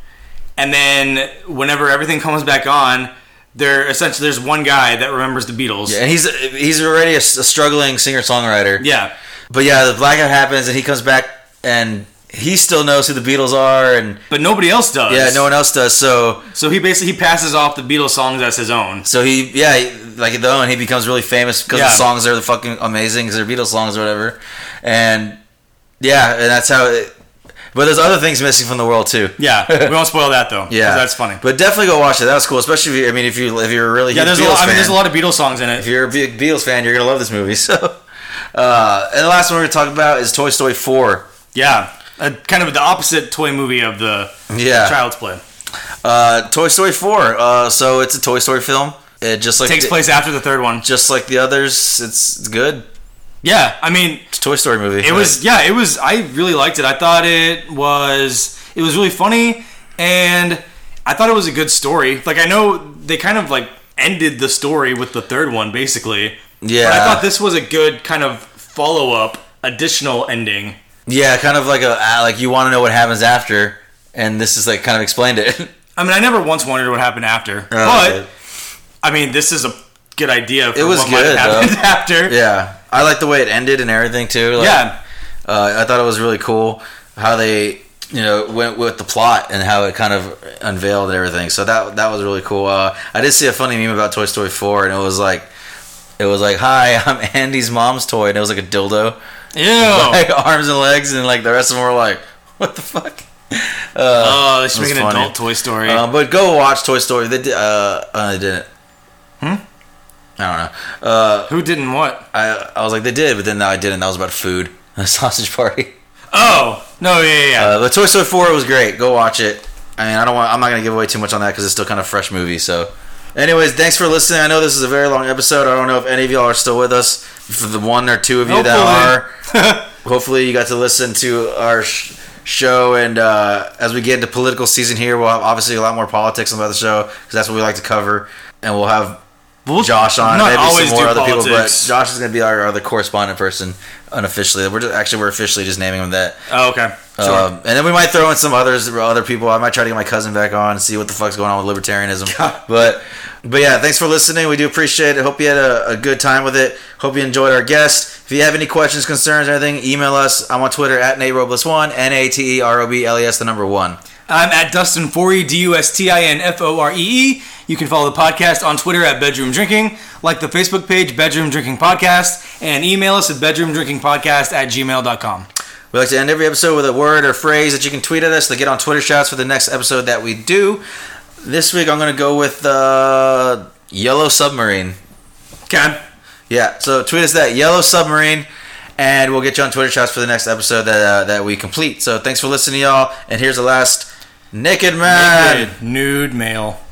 and then whenever everything comes back on, there essentially there's one guy that remembers the Beatles. and he's he's already a struggling singer songwriter. Yeah. But yeah, the blackout happens, and he comes back, and he still knows who the Beatles are, and But nobody else does. yeah, no one else does. So So he basically he passes off the Beatles songs as his own. so he yeah, he, like though, and he becomes really famous because Yeah. the songs are the fucking amazing because they're Beatles songs or whatever, and yeah, and that's how. it... But there's other things missing from the world too. Yeah, we won't spoil that though. Yeah, that's funny. But definitely go watch it. That was cool, especially if you. I mean, if you if you're a really yeah, there's a Beatles lot, I mean, there's a lot of Beatles songs in it. If you're a big Beatles fan, you're gonna love this movie. So, uh, and the last one we're gonna talk about is Toy Story 4. Yeah, a, kind of the opposite toy movie of the Yeah, Child's Play. uh, Toy Story 4. Uh, so it's a Toy Story film. It just like Takes the, place after the third one. just like the others. It's, it's good. Yeah, I mean, It's a Toy Story movie. it was yeah, it was. I really liked it. I thought it was it was really funny, and I thought it was a good story. Like I know they kind of like ended the story with the third one basically. Yeah. But I thought this was a good kind of follow up, additional ending. yeah, kind of like a uh, like you want to know what happens after, and this is like kind of explained it. I mean, I never once wondered what happened after, Oh, but okay. I mean, this is a good idea. For It was good, after. yeah, I like the way it ended and everything too. Like, Yeah. Uh, I thought it was really cool how they, you know, went with the plot and how it kind of unveiled everything. So that that was really cool. Uh, I did see a funny meme about Toy Story 4, and it was like, it was like, "Hi, I'm Andy's mom's toy," and it was like a dildo, Ew. like arms and legs, and like the rest of them were like, "What the fuck?" oh, they should make an funny. adult Toy Story. Um, but go watch Toy Story. They did. Uh, uh, they didn't. Hmm? I don't know. Uh, Who didn't what? I I was like they did, but then I didn't. That was about food, a sausage party. Oh no, yeah, yeah. yeah. Uh, but Toy Story 4 was great. Go watch it. I mean, I don't want. I'm not gonna give away too much on that because it's still kind of fresh movie. So, anyways, thanks for listening. I know this is a very long episode. I don't know if any of y'all are still with us. For the one or two of you that are, hopefully you got to listen to our sh- show. And uh, as we get into political season here, we'll have obviously a lot more politics about the show because that's what we like to cover. And we'll have We'll Josh on, not maybe always some more other people, but. Josh is gonna be our other correspondent person unofficially. We're just, actually we're officially just naming him that. Oh, okay. Sure. Um, and then we might throw in some others, other people. I might try to get my cousin back on and see what the fuck's going on with libertarianism. but, but yeah, thanks for listening. We do appreciate it. Hope you had a, a good time with it. Hope you enjoyed our guest. If you have any questions, concerns, anything, email us. I'm on Twitter at Nate Robles one, N A T E R O B L E S, the number one. I'm at Dustin Forey, D U S T I N F O R E E. You can follow the podcast on Twitter at Bedroom Drinking, like the Facebook page Bedroom Drinking Podcast, and email us at bedroomdrinkingpodcast at gmail.com. We like to end every episode with a word or phrase that you can tweet at us to get on Twitter shouts for the next episode that we do. This week I'm going to go with uh, Yellow Submarine. Okay. Yeah, so tweet us that Yellow Submarine, and we'll get you on Twitter shouts for the next episode that uh, that we complete. So thanks for listening, y'all. And here's the last Naked Man. Nude male.